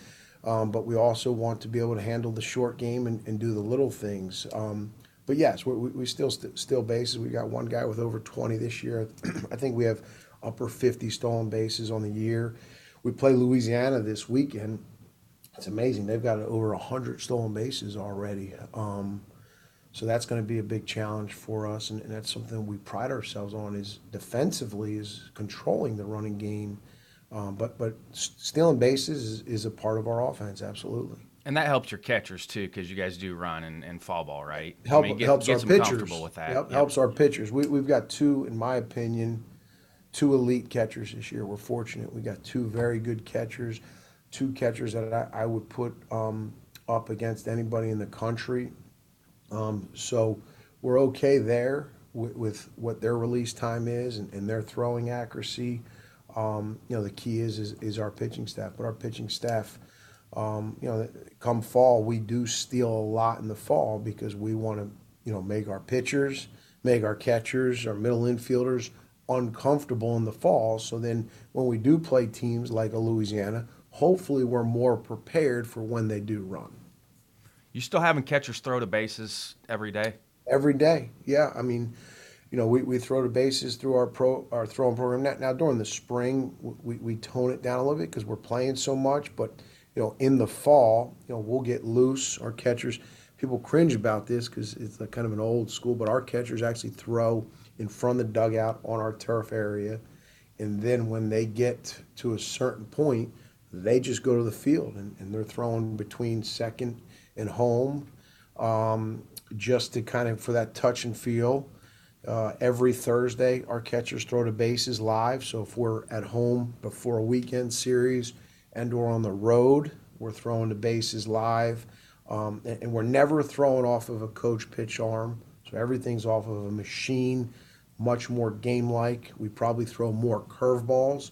um, but we also want to be able to handle the short game and, and do the little things. Um, but yes, we, we still st- still bases. We've got one guy with over 20 this year. I think we have upper 50 stolen bases on the year. We play Louisiana this weekend it's amazing. They've got over 100 stolen bases already. Um, so that's going to be a big challenge for us, and, and, that's something we pride ourselves on. Is defensively is controlling the running game, um, but but stealing bases is, is, a part of our offense, absolutely. And that helps your catchers too, because you guys do run and, and fall ball, right? Help, I mean, get, helps get our pitchers. With that. Yep, yep. Helps our pitchers. We, we've got two, in my opinion, two elite catchers this year. We're fortunate. We got two very good catchers two catchers that I, I would put um, up against anybody in the country. Um, so we're okay there with, with, what their release time is and, and their throwing accuracy. Um, you know, the key is, is, is our pitching staff, but our pitching staff, um, you know, come fall, we do steal a lot in the fall because we want to, you know, make our pitchers, make our catchers, our middle infielders uncomfortable in the fall. So then when we do play teams like a Louisiana, hopefully we're more prepared for when they do run. You still having catchers throw to bases every day? Every day, yeah. I mean, you know, we, we throw to bases through our pro our throwing program. Now, now during the spring, we, we tone it down a little bit because we're playing so much. But you know, in the fall, you know, we'll get loose. Our catchers, people cringe about this because it's kind of an old school, but our catchers actually throw in front of the dugout on our turf area, and then when they get to a certain point, they just go to the field and, and they're throwing between second and home um, just to kind of for that touch and feel. Uh, every Thursday, our catchers throw to bases live. So if we're at home before a weekend series and or on the road, we're throwing the bases live. Um, and, and, we're never throwing off of a coach pitch arm. So everything's off of a machine, much more game like. We probably throw more curveballs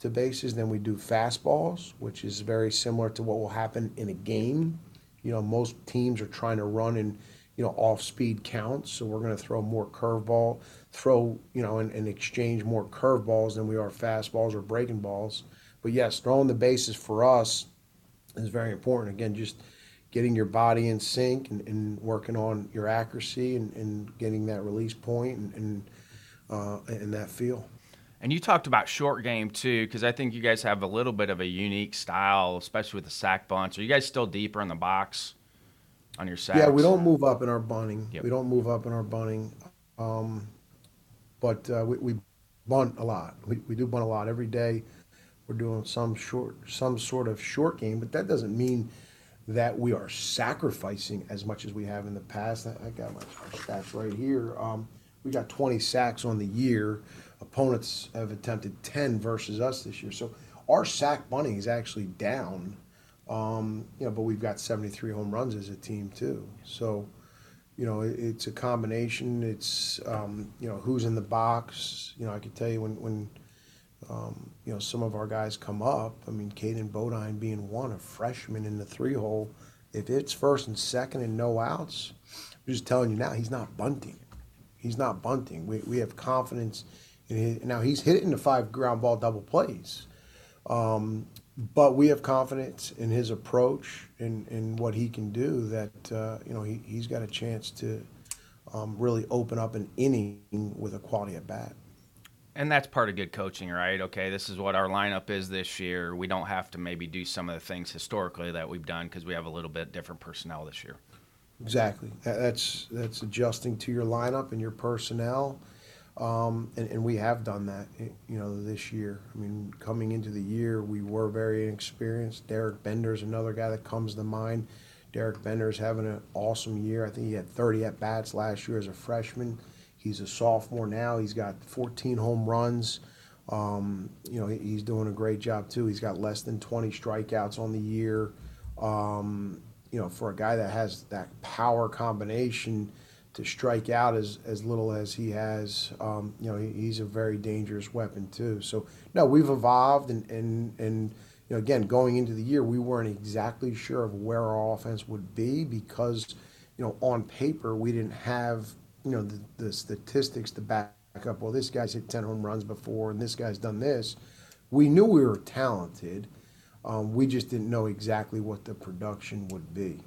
to bases than we do fastballs, which is very similar to what will happen in a game. You know, most teams are trying to run in, you know, off speed counts, so we're going to throw more curveball, throw, you know, and, and exchange more curveballs than we are fastballs or breaking balls. But yes, throwing the bases for us is very important. Again, just getting your body in sync and, and working on your accuracy and, and, getting that release point and, and, uh, and that feel. And you talked about short game too, because I think you guys have a little bit of a unique style, especially with the sack bunts. Are you guys still deeper in the box on your sacks? Yeah, we don't move up in our bunting. Yep. We don't move up in our bunting. Um, but uh, we, we bunt a lot. We, we do bunt a lot every day. We're doing some short, some sort of short game, but that doesn't mean that we are sacrificing as much as we have in the past. I, I got my stats right here. Um, we got 20 sacks on the year. Opponents have attempted 10 versus us this year. So our sack bunting is actually down. Um, you know, but we've got 73 home runs as a team too. So, you know, it, it's a combination. It's um, you know who's in the box. You know, I can tell you when when um, you know some of our guys come up. I mean, Caden Bodine being one, a freshman in the three hole. If it's first and second and no outs, I'm just telling you now, he's not bunting. He's not bunting. We, we have confidence in. Now he's hit it into five ground ball double plays. Um, but we have confidence in his approach and, and what he can do that, uh, you know, he, he's got a chance to um, really open up an inning with a quality at bat. And that's part of good coaching, right? Okay, this is what our lineup is this year. We don't have to maybe do some of the things historically that we've done because we have a little bit different personnel this year. Exactly. That's that's adjusting to your lineup and your personnel um, and, and, we have done that, you know, this year. I mean, coming into the year, we were very inexperienced. Derek Bender's another guy that comes to mind. Derek Bender's having an awesome year. I think he had 30 at bats last year as a freshman. He's a sophomore now. He's got 14 home runs. Um, you know, he's doing a great job too. He's got less than 20 strikeouts on the year. Um, you know, for a guy that has that power combination to strike out as, as little as he has, um, you know, he, he's a very dangerous weapon too. So no, we've evolved and, and, and, you know, again, going into the year, we weren't exactly sure of where our offense would be because, you know, on paper, we didn't have, you know, the, the statistics to back up. Well, this guy's hit 10 home runs before and this guy's done this. We knew we were talented. Um, we just didn't know exactly what the production would be.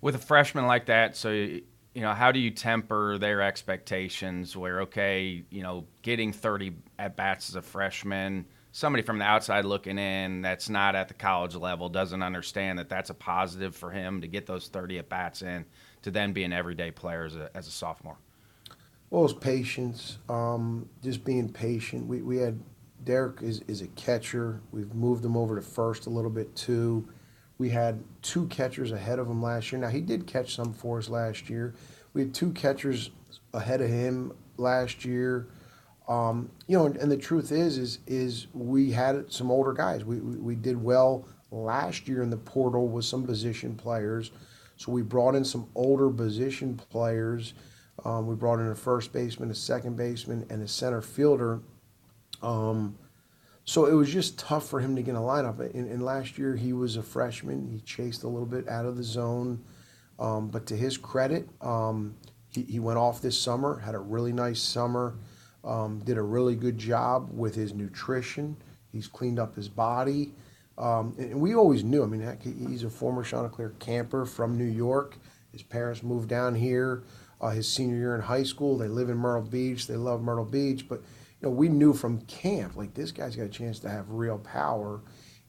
With a freshman like that, so you know, how do you temper their expectations where, okay, you know, getting 30 at bats as a freshman, somebody from the outside looking in that's not at the college level doesn't understand that that's a positive for him to get those 30 at bats in to then be an everyday player as a, as a sophomore? Well, it's patience, um, just being patient. We, we had Derek is, is a catcher. We've moved him over to first a little bit too. We had two catchers ahead of him last year. Now, he did catch some for us last year. We had two catchers ahead of him last year. Um, you know, and, and, the truth is, is, is we had some older guys. We, we, we did well last year in the portal with some position players. So we brought in some older position players. Um, we brought in a first baseman, a second baseman, and a center fielder. Um, so it was just tough for him to get a lineup. And, and, last year he was a freshman. He chased a little bit out of the zone. Um, but to his credit, um, he, he went off this summer, had a really nice summer, um, did a really good job with his nutrition. He's cleaned up his body. Um, and we always knew, I mean, heck, he's a former Chanticleer camper from New York. His parents moved down here uh, his senior year in high school. They live in Myrtle Beach. They love Myrtle Beach. But you know, we knew from camp, like this guy's got a chance to have real power,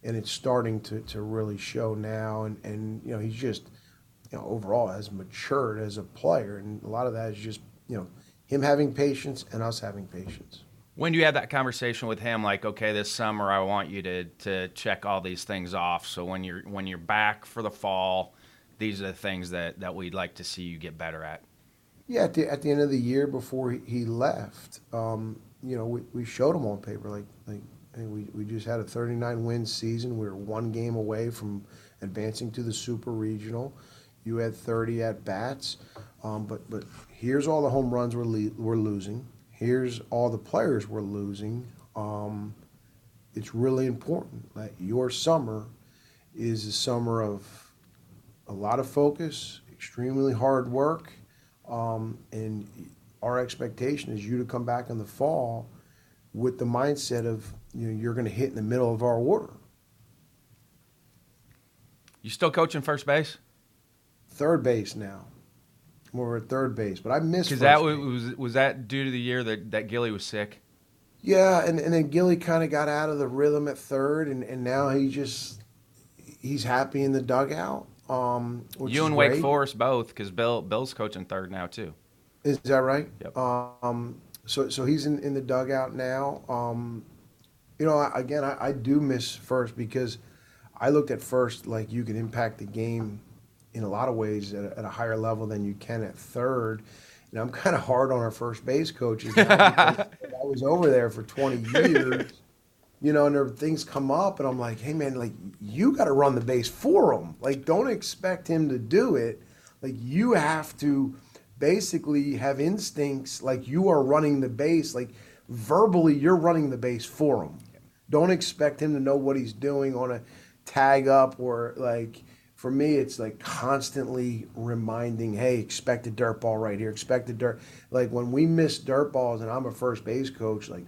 and it's starting to, to really show now. And, and you know, he's just, you know, overall has matured as a player, and a lot of that is just, you know, him having patience and us having patience. When do you have that conversation with him? Like, okay, this summer I want you to to check all these things off. So when you're when you're back for the fall, these are the things that that we'd like to see you get better at. Yeah, at the, at the end of the year before he left, um, you know, we, we showed them on paper like like we, we just had a 39 win season. We were one game away from advancing to the super regional. You had 30 at bats, um, but but here's all the home runs we're le- we're losing. Here's all the players we're losing. Um, it's really important that your summer is a summer of a lot of focus, extremely hard work, um, and our expectation is you to come back in the fall with the mindset of you know you're going to hit in the middle of our order. You still coaching first base? Third base now. I'm over at third base, but I missed. Because that was, was was that due to the year that that Gilly was sick? Yeah, and, and then Gilly kind of got out of the rhythm at third, and, and now he just he's happy in the dugout. Um, you and Wake Forest both, because Bill Bill's coaching third now too. Is that right? Yep. Um, so so he's in, in the dugout now. Um, you know, I, again, I, I do miss first because I looked at first like you can impact the game in a lot of ways at a, at a higher level than you can at third. And I'm kind of hard on our first base coaches I was over there for 20 years, you know, and there things come up, and I'm like, hey man, like you got to run the base for him. Like, don't expect him to do it. Like, you have to basically have instincts like you are running the base. Like, verbally, you're running the base for him. Don't expect him to know what he's doing on a tag up or like for me, it's like constantly reminding, hey, expect a dirt ball right here, expect a dirt. Like when we miss dirt balls, and I'm a first base coach, like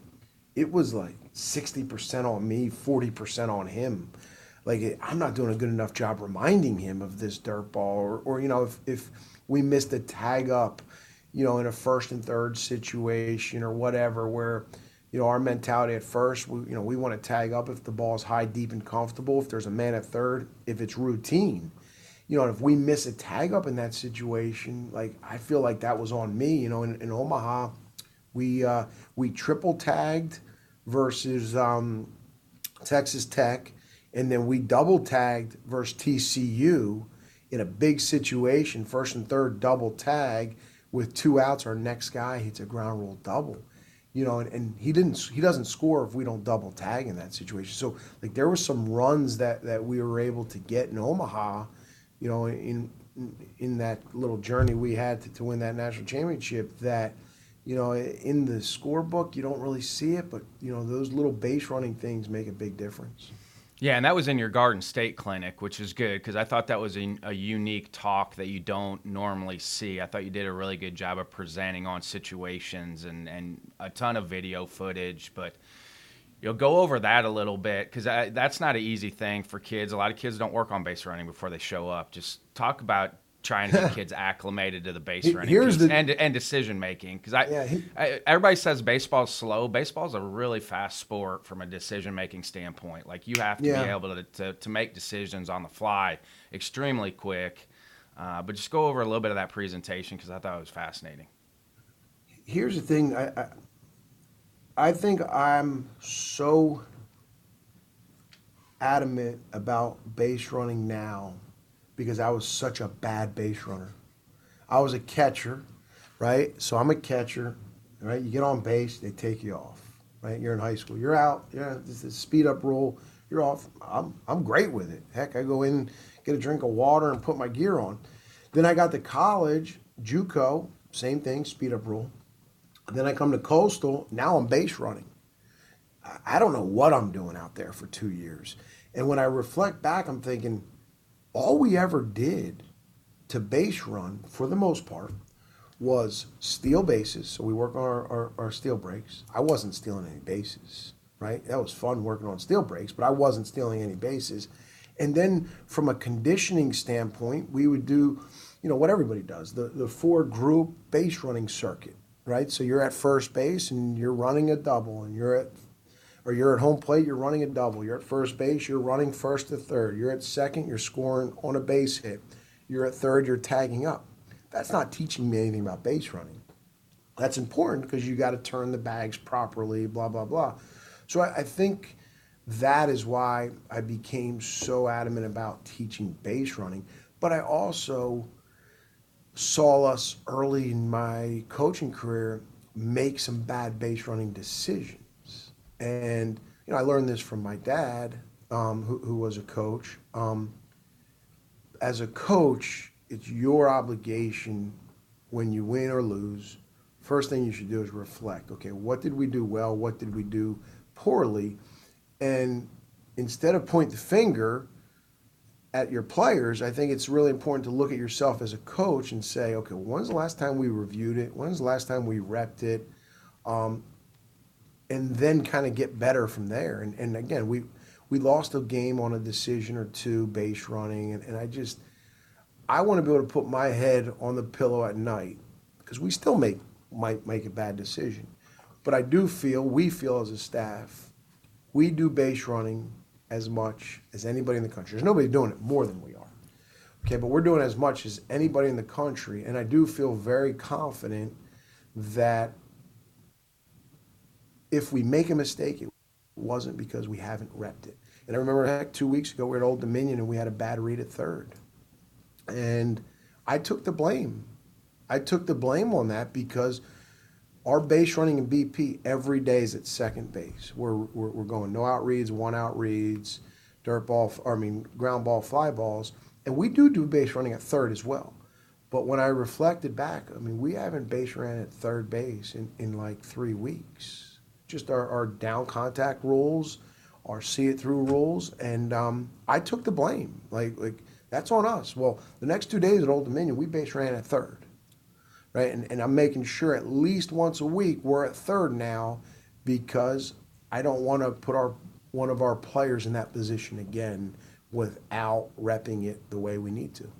it was like 60% on me, 40% on him. Like I'm not doing a good enough job reminding him of this dirt ball, or, or you know, if, if we missed a tag up, you know, in a first and third situation or whatever, where you know, our mentality at first, we, you know, we want to tag up if the ball's high, deep, and comfortable. If there's a man at third, if it's routine, you know, if we miss a tag up in that situation, like I feel like that was on me. You know, in, in Omaha, we uh, we triple tagged versus um, Texas Tech, and then we double tagged versus TCU in a big situation, first and third double tag with two outs. Our next guy hits a ground rule double you know, and, and, he didn't he doesn't score if we don't double tag in that situation. So like there were some runs that that we were able to get in Omaha, you know, in in that little journey we had to, to win that national championship that you know in the scorebook you don't really see it but you know those little base running things make a big difference yeah, and that was in your Garden State clinic, which is good because I thought that was a, a, unique talk that you don't normally see. I thought you did a really good job of presenting on situations and, and a ton of video footage, but you'll go over that a little bit because that's not an easy thing for kids. A lot of kids don't work on base running before they show up. Just talk about trying to get kids acclimated to the base running the, and, and decision making because I, yeah, he, I, everybody says baseball's slow. Baseball's a really fast sport from a decision making standpoint. Like you have to yeah. be able to, to, to, make decisions on the fly extremely quick. Uh, but just go over a little bit of that presentation because i thought it was fascinating. Here's the thing I, I, I think i'm so adamant about base running now because I was such a bad base runner. I was a catcher, right? So I'm a catcher, right? You get on base, they take you off, right? You're in high school, you're out, yeah, this is speed up rule, you're off. I'm, I'm great with it. Heck, I go in, get a drink of water, and put my gear on. Then I got to college, JUCO, same thing, speed up rule. Then I come to Coastal, now I'm base running. I don't know what I'm doing out there for two years. And when I reflect back, I'm thinking, all we ever did to base run, for the most part, was steal bases. So we work on our, our, our, steal breaks. I wasn't stealing any bases, right? That was fun working on steal breaks, but I wasn't stealing any bases. And then from a conditioning standpoint, we would do, you know, what everybody does the, the four group base running circuit, right? So you're at first base and you're running a double, and you're at or you're at home plate, you're running a double. You're at first base, you're running first to third. You're at second, you're scoring on a base hit. You're at third, you're tagging up. That's not teaching me anything about base running. That's important because you got to turn the bags properly, blah, blah, blah. So I, I think that is why I became so adamant about teaching base running. But I also saw us early in my coaching career make some bad base running decisions and you know, I learned this from my dad, um, who, who, was a coach. Um, as a coach, it's your obligation when you win or lose. First thing you should do is reflect. Okay, what did we do well? What did we do poorly? And instead of point the finger at your players, I think it's really important to look at yourself as a coach and say, okay, when's the last time we reviewed it? When's the last time we repped it? Um, and then kind of get better from there. And, and again, we we lost a game on a decision or two base running, and, and I just I want to be able to put my head on the pillow at night because we still make might make a bad decision, but I do feel we feel as a staff we do base running as much as anybody in the country. There's nobody doing it more than we are. Okay, but we're doing as much as anybody in the country, and I do feel very confident that if we make a mistake, it wasn't because we haven't repped it. And I remember heck, two weeks ago we were at Old Dominion and we had a bad read at third. And I took the blame. I took the blame on that because our base running in BP every day is at second base. We're, we're, we're going no out reads, one out reads, dirt ball, I mean, ground ball, fly balls. And we do do base running at third as well. But when I reflected back, I mean, we haven't base ran at third base in, in like three weeks. Just our, our down contact rules, our see it through rules, and um, I took the blame. Like like that's on us. Well, the next two days at Old Dominion, we base ran at third, right? And, and I'm making sure at least once a week we're at third now because I don't want to put our one of our players in that position again without repping it the way we need to.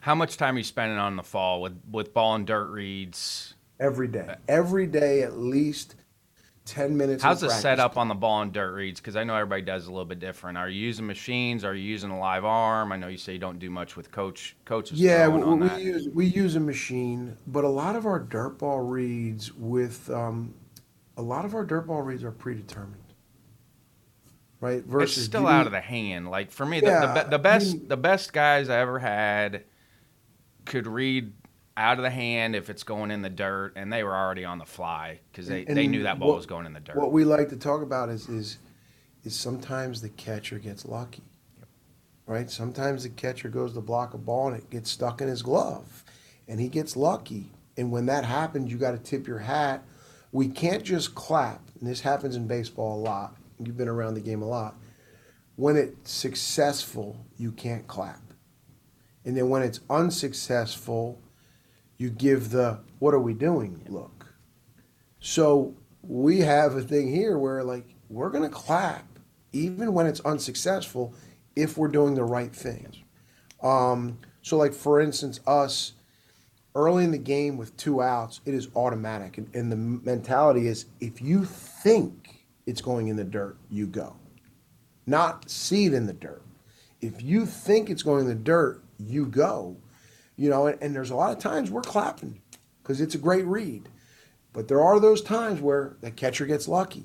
How much time are you spending on the fall with, with ball and dirt reads? Every day. Every day, at least 10 minutes. How's the setup on the ball and dirt reads? Because I know everybody does a little bit different. Are you using machines? Are you using a live arm? I know you say you don't do much with coach coaches. Yeah, we, we use we use a machine, but a lot of our dirt ball reads with um, a lot of our dirt ball reads are predetermined right? Versus it's still out of the hand. Like for me, yeah, the, the, the best I mean, the best guys I ever had could read out of the hand if it's going in the dirt, and they were already on the fly because they, they knew that ball what, was going in the dirt. What we like to talk about is is is sometimes the catcher gets lucky, yep. right? Sometimes the catcher goes to block a ball and it gets stuck in his glove, and he gets lucky. And when that happens, you got to tip your hat. We can't just clap, and this happens in baseball a lot you've been around the game a lot. When it's successful, you can't clap. And then when it's unsuccessful, you give the what are we doing look. So we have a thing here where like we're going to clap even when it's unsuccessful if we're doing the right thing. Um, so like for instance us early in the game with two outs, it is automatic and, and the mentality is if you think it's going in the dirt, you go. Not see it in the dirt. If you think it's going in the dirt, you go. You know, and, and there's a lot of times we're clapping because it's a great read. But there are those times where the catcher gets lucky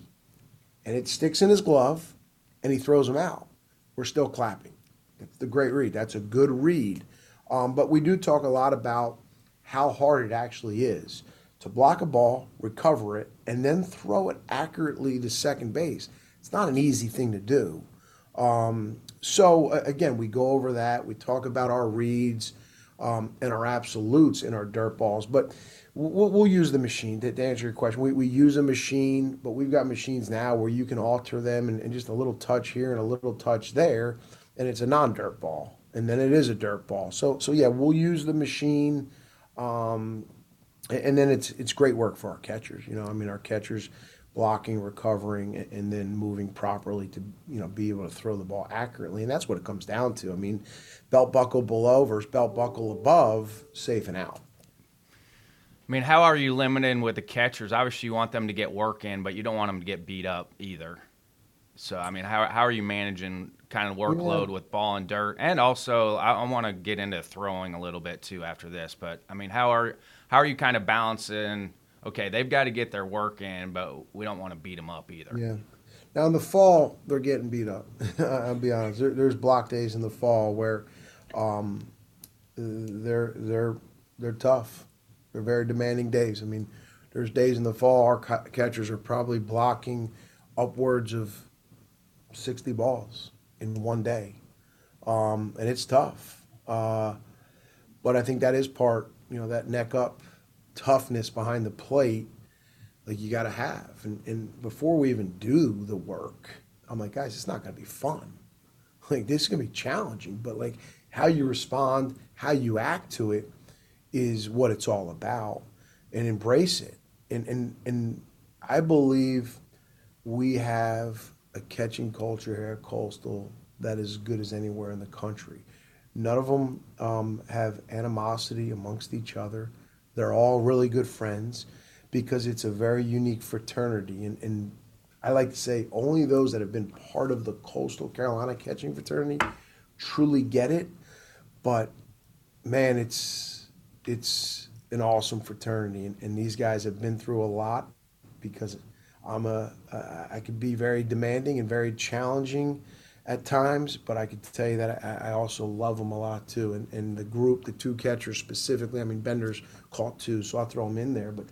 and it sticks in his glove and he throws him out. We're still clapping. It's the great read. That's a good read. Um, but we do talk a lot about how hard it actually is to block a ball, recover it, and then throw it accurately to second base. It's not an easy thing to do. Um, so again, we go over that. We talk about our reads um, and our absolutes in our dirt balls, but we'll, we'll use the machine to, to, answer your question. We, we use a machine, but we've got machines now where you can alter them and, and just a little touch here and a little touch there, and it's a non-dirt ball, and then it is a dirt ball. So so yeah, we'll use the machine. Um, and then it's it's great work for our catchers. You know, I mean, our catchers blocking, recovering, and then moving properly to you know be able to throw the ball accurately, and that's what it comes down to. I mean, belt buckle below versus belt buckle above, safe and out. I mean, how are you limiting with the catchers? Obviously, you want them to get work in, but you don't want them to get beat up either. So, I mean, how, how are you managing kind of workload yeah. with ball and dirt? And also, I, I want to get into throwing a little bit too after this. But I mean, how are how are you kind of balancing? Okay, they've got to get their work in, but we don't want to beat them up either. Yeah. Now in the fall, they're getting beat up. I'll be honest. There, there's block days in the fall where um, they're they're they're tough. They're very demanding days. I mean, there's days in the fall our catchers are probably blocking upwards of 60 balls in one day, um, and it's tough. Uh, but I think that is part you know that neck up toughness behind the plate like you got to have. And, and before we even do the work i'm like guys it's not going to be fun. Like this is going to be challenging but like how you respond how you act to it is what it's all about. And embrace it. And and and i believe we have a catching culture here at coastal that is as good as anywhere in the country. None of them um, have animosity amongst each other. They're all really good friends because it's a very unique fraternity. And, and I like to say only those that have been part of the Coastal Carolina catching fraternity truly get it. But man, it's it's an awesome fraternity, and, and these guys have been through a lot because I'm a I can be very demanding and very challenging at times, but I could tell you that I, I also love them a lot too. And, and the group, the two catchers specifically, I mean, Bender's caught two, so I'll throw them in there. But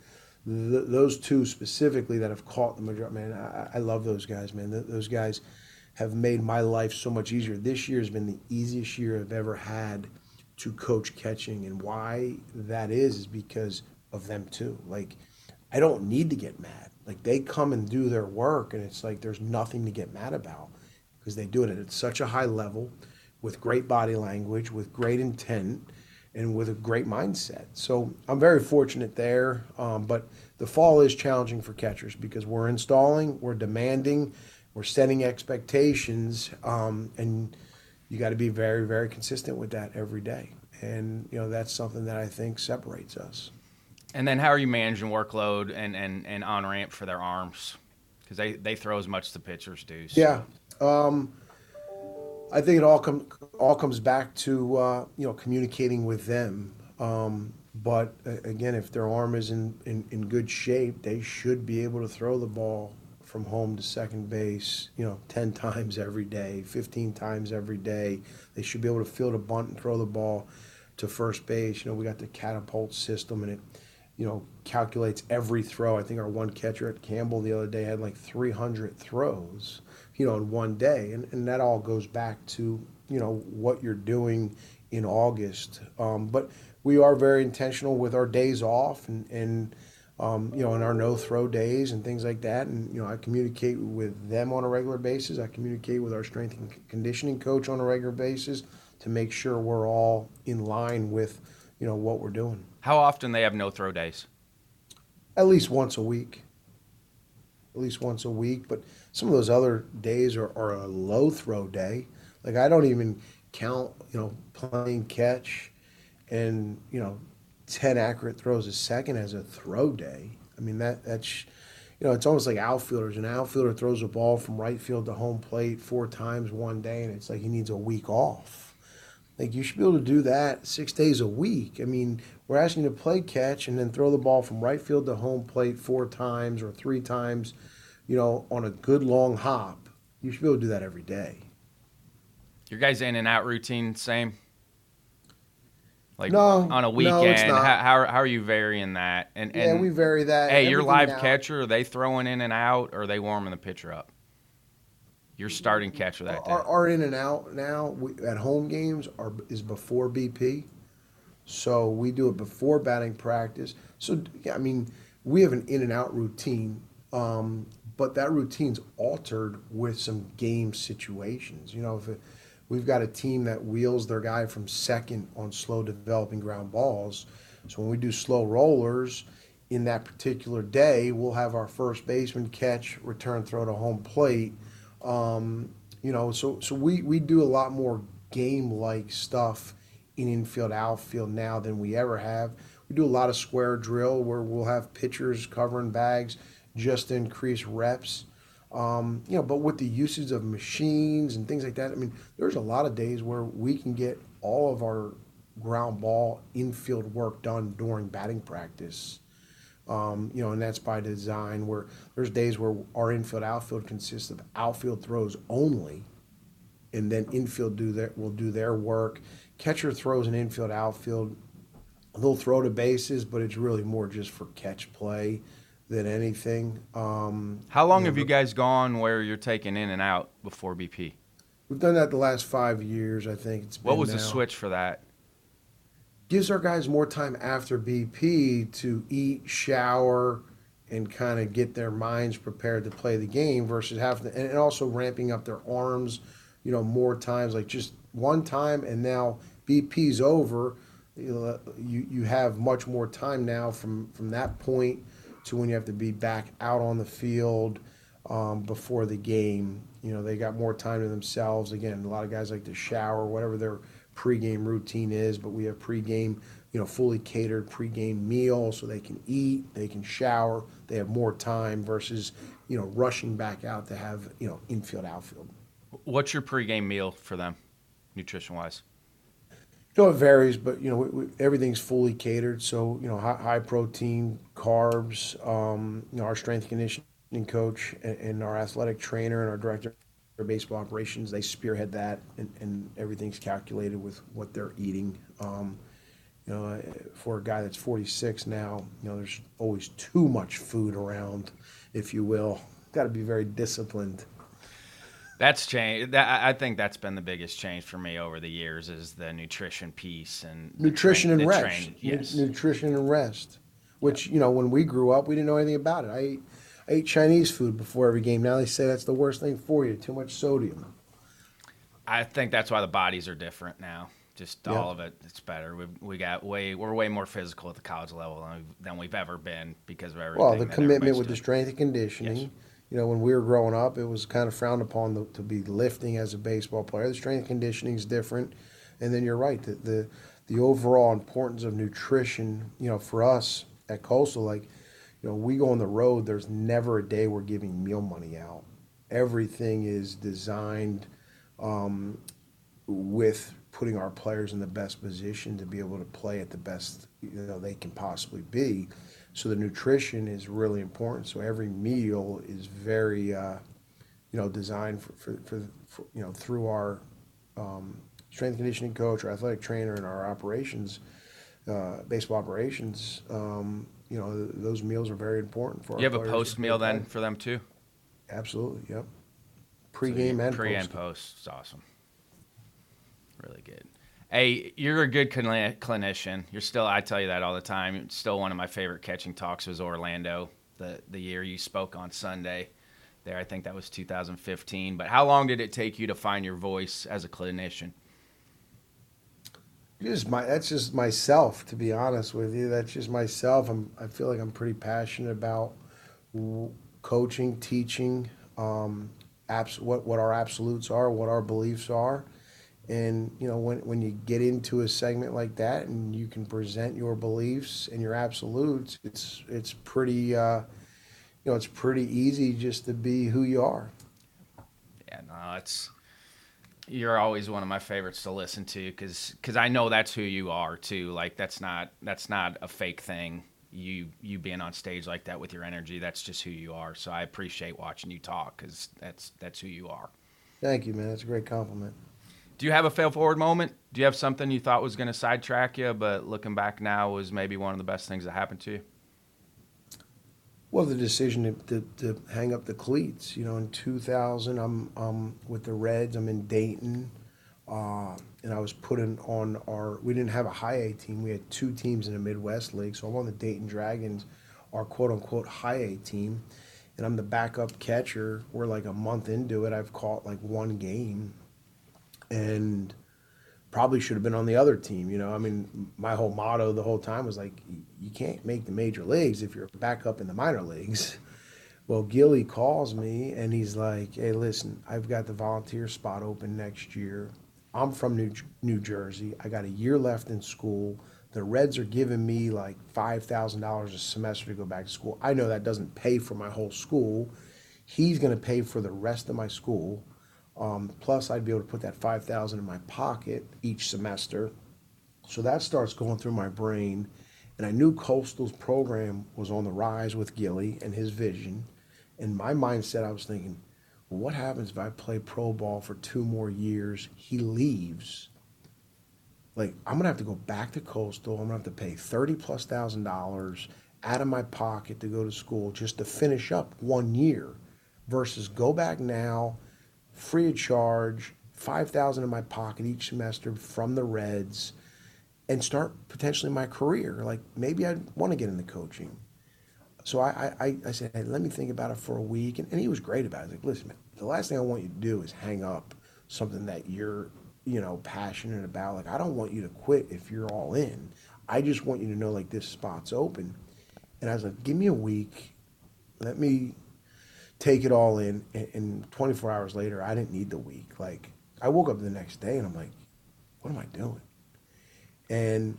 th- those two specifically that have caught the majority, man, I, I love those guys, man. Th- those guys have made my life so much easier. This year has been the easiest year I've ever had to coach catching. And why that is, is because of them too. Like, I don't need to get mad. Like, they come and do their work, and it's like there's nothing to get mad about because they do it at such a high level with great body language, with great intent, and with a great mindset. So I'm very fortunate there. Um, but the fall is challenging for catchers because we're installing, we're demanding, we're setting expectations, um, and you got to be very, very consistent with that every day. And you know that's something that I think separates us. And then how are you managing workload and and, and on ramp for their arms? Because they, they throw as much as the pitchers do. So. Yeah, um, I think it all comes all comes back to uh, you know communicating with them. Um, but uh, again, if their arm is in, in, in good shape, they should be able to throw the ball from home to second base, you know, 10 times every day, 15 times every day. They should be able to field a bunt and throw the ball to first base. You know, we got the catapult system and it, you know, calculates every throw. I think our one catcher at Campbell the other day had like 300 throws you know, in one day. And, and that all goes back to, you know, what you're doing in August. Um, but we are very intentional with our days off and, and um, you know, in our no throw days and things like that. And, you know, I communicate with them on a regular basis. I communicate with our strength and conditioning coach on a regular basis to make sure we're all in line with, you know, what we're doing. How often they have no throw days? At least once a week. At least once a week. But some of those other days are, are a low throw day. Like I don't even count, you know, playing catch and, you know, 10 accurate throws a second as a throw day. I mean, that that's, you know, it's almost like outfielders. An outfielder throws a ball from right field to home plate four times one day, and it's like he needs a week off. Like you should be able to do that six days a week. I mean, we're asking you to play catch and then throw the ball from right field to home plate four times or three times you know, on a good long hop, you should be able to do that every day. Your guys' in and out routine same? Like no, on a weekend, no, how, how, how are you varying that? And, yeah, we vary that. Hey, your live catcher, are they throwing in and out, or are they warming the pitcher up? Your starting catcher that day. Our, our in and out now we, at home games are is before BP, so we do it before batting practice. So yeah, I mean, we have an in and out routine. Um, but that routine's altered with some game situations. You know, if it, we've got a team that wheels their guy from second on slow developing ground balls, so when we do slow rollers in that particular day, we'll have our first baseman catch, return throw to home plate. Um, you know, so so we we do a lot more game like stuff in infield outfield now than we ever have. We do a lot of square drill where we'll have pitchers covering bags just increase reps. Um, you know, but with the usage of machines and things like that, I mean, there's a lot of days where we can get all of our ground ball infield work done during batting practice. Um, you know, and that's by design. Where there's days where our infield outfield consists of outfield throws only, and then infield do their will do their work. Catcher throws an infield outfield. They'll throw to bases, but it's really more just for catch play than anything. Um, How long you know, have you guys gone where you're taking in and out before BP? We've done that the last five years, I think. It's what was now. the switch for that? Gives our guys more time after BP to eat, shower, and kind of get their minds prepared to play the game versus having to, and also ramping up their arms, you know, more times, like just one time, and now BP's over. You, you, you have much more time now from, from that point to when you have to be back out on the field um, before the game. You know, they got more time to themselves. Again, a lot of guys like to shower, whatever their pregame routine is, but we have pregame, you know, fully catered pregame meal so they can eat, they can shower, they have more time versus, you know, rushing back out to have, you know, infield, outfield. What's your pregame meal for them, nutrition wise? You know, it varies, but you know, we, we, everything's fully catered. So you know, high, high protein, carbs. Um, you know, our strength conditioning coach and, and our athletic trainer and our director of baseball operations, they spearhead that, and, and everything's calculated with what they're eating. Um, you know, uh, for a guy that's 46 now, you know, there's always too much food around, if you will. Got to be very disciplined. That's changed. That, I think that's been the biggest change for me over the years is the nutrition piece and Nutrition train- and rest. train- yes. Nutrition and rest. Which, you know, when we grew up, we didn't know anything about it. I ate, I ate Chinese food before every game. Now they say that's the worst thing for you, too much sodium. I think that's why the bodies are different now. Just all of it, it's better. We we got way we're way more physical at the college level than we've, than we've ever been because of everything. Well, the commitment with the strength and conditioning. Yes. You know, when we were growing up, it was kind of frowned upon to, to be lifting as a baseball player. The strength conditioning is different, and then you're right. The, the the overall importance of nutrition. You know, for us at Coastal, like, you know, we go on the road. There's never a day we're giving meal money out. Everything is designed um, with putting our players in the best position to be able to play at the best you know they can possibly be. So the nutrition is really important. So every meal is very uh, you know designed for, for, for, for you know through our um, strength conditioning coach, our athletic trainer, and our operations uh, baseball operations. Um, you know th- those meals are very important for. You our have a post meal then for them too. Absolutely, yep. Pre-game you- and pre post. and post. It's awesome. Really good. Hey, you're a good clini- clinician. You're still. I tell you that all the time. Still, one of my favorite catching talks was Orlando. The the year you spoke on Sunday. There, I think that was 2015. But how long did it take you to find your voice as a clinician? Just my that's just myself to be honest with you. That's just myself. I'm I feel like I'm pretty passionate about coaching, teaching, um, abs- what what our absolutes are, what our beliefs are, and you know when when you get into a segment like that and you can present your beliefs and your absolutes, it's it's pretty uh, you know it's pretty easy just to be who you are. Yeah, no, it's you're always one of my favorites to listen to because I know that's who you are too. Like that's not that's not a fake thing. You you being on stage like that with your energy, that's just who you are. So I appreciate watching you talk because that's that's who you are. Thank you, man. That's a great compliment. Do you have a fail forward moment? Do you have something you thought was going to sidetrack you, but looking back now was maybe one of the best things that happened to you? Well, the decision to, to, to hang up the cleats. You know, in 2000, I'm with the Reds. I'm in Dayton, uh, and I was put in on our. We didn't have a high A team. We had two teams in the Midwest League, so I'm on the Dayton Dragons, our quote unquote high A team, and I'm the backup catcher. We're like a month into it. I've caught like one game, and probably should have been on the other team. You know, I mean, my whole motto the whole time was like, you can't make the major leagues if you're back up in the minor leagues. Well, Gilly calls me and he's like, hey, listen, I've got the volunteer spot open next year. I'm from New, New Jersey. I got a year left in school. The Reds are giving me like $5,000 a semester to go back to school. I know that doesn't pay for my whole school. He's going to pay for the rest of my school. Um, plus, I'd be able to put that five thousand in my pocket each semester. So that starts going through my brain, and I knew Coastal's program was on the rise with Gilly and his vision. In my mindset, I was thinking, well, what happens if I play pro ball for two more years? He leaves. Like I'm gonna have to go back to Coastal. I'm gonna have to pay thirty plus thousand dollars out of my pocket to go to school just to finish up one year, versus go back now free of charge, five thousand in my pocket each semester from the Reds, and start potentially my career. Like maybe I want to get into coaching. So I, I, I said, hey, let me think about it for a week, and, and he was great about it. Like, listen, man, the last thing I want you to do is hang up something that you're, you know, passionate about. Like I don't want you to quit if you're all in. I just want you to know like this spot's open. And I was like, give me a week, let me take it all in. And, and 24 hours later, I didn't need the week. Like I woke up the next day and I'm like, what am I doing? And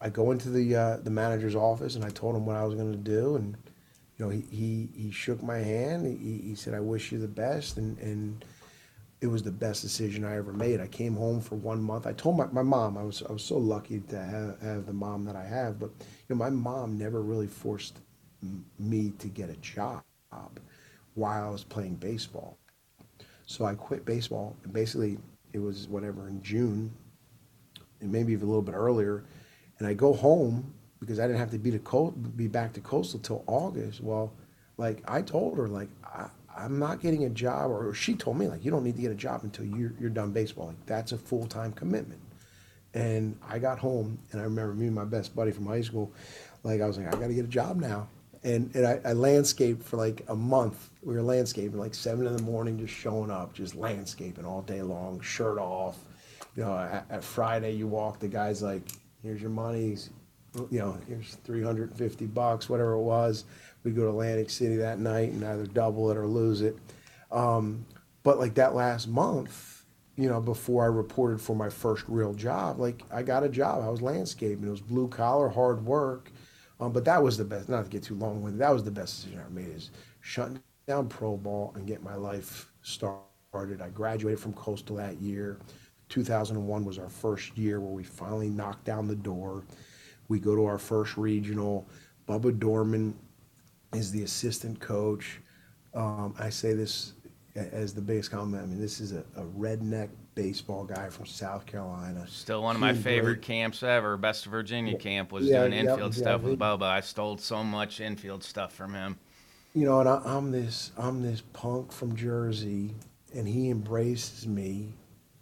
I go into the uh, the manager's office and I told him what I was going to do. And you know, he, he he shook my hand. He, he said, "I wish you the best." And and it was the best decision I ever made. I came home for one month. I told my, my mom I was I was so lucky to have, have the mom that I have. But you know, my mom never really forced me to get a job. While I was playing baseball. So I quit baseball, and basically it was whatever in June, and maybe even a little bit earlier. And I go home because I didn't have to be to be back to Coastal till August. Well, like I told her, like I, I'm not getting a job, or she told me, like you don't need to get a job until you're you're done baseball. Like that's a full time commitment. And I got home, and I remember me and my best buddy from high school, like I was like, I got to get a job now. And, and I, I landscaped for like a month. We were landscaping like seven in the morning, just showing up, just landscaping all day long, shirt off. You know, at, at Friday you walk, the guy's like, "Here's your money." You know, here's 350 bucks, whatever it was. We go to Atlantic City that night and either double it or lose it. Um, but like that last month, you know, before I reported for my first real job, like I got a job. I was landscaping. It was blue collar, hard work. Um, but that was the best. Not to get too long winded. That was the best decision I made. Is shutting down pro ball and get my life started. I graduated from Coastal that year. 2001 was our first year where we finally knocked down the door. We go to our first regional. Bubba Dorman is the assistant coach. Um, I say this as the biggest comment. I mean, this is a, a redneck baseball guy from South Carolina. Still one of my favorite camps ever. Best of Virginia camp was yeah, doing infield stuff yeah, with Bubba. I stole so much infield stuff from him. You know, and I, I'm this I'm this punk from Jersey, and he embraces me,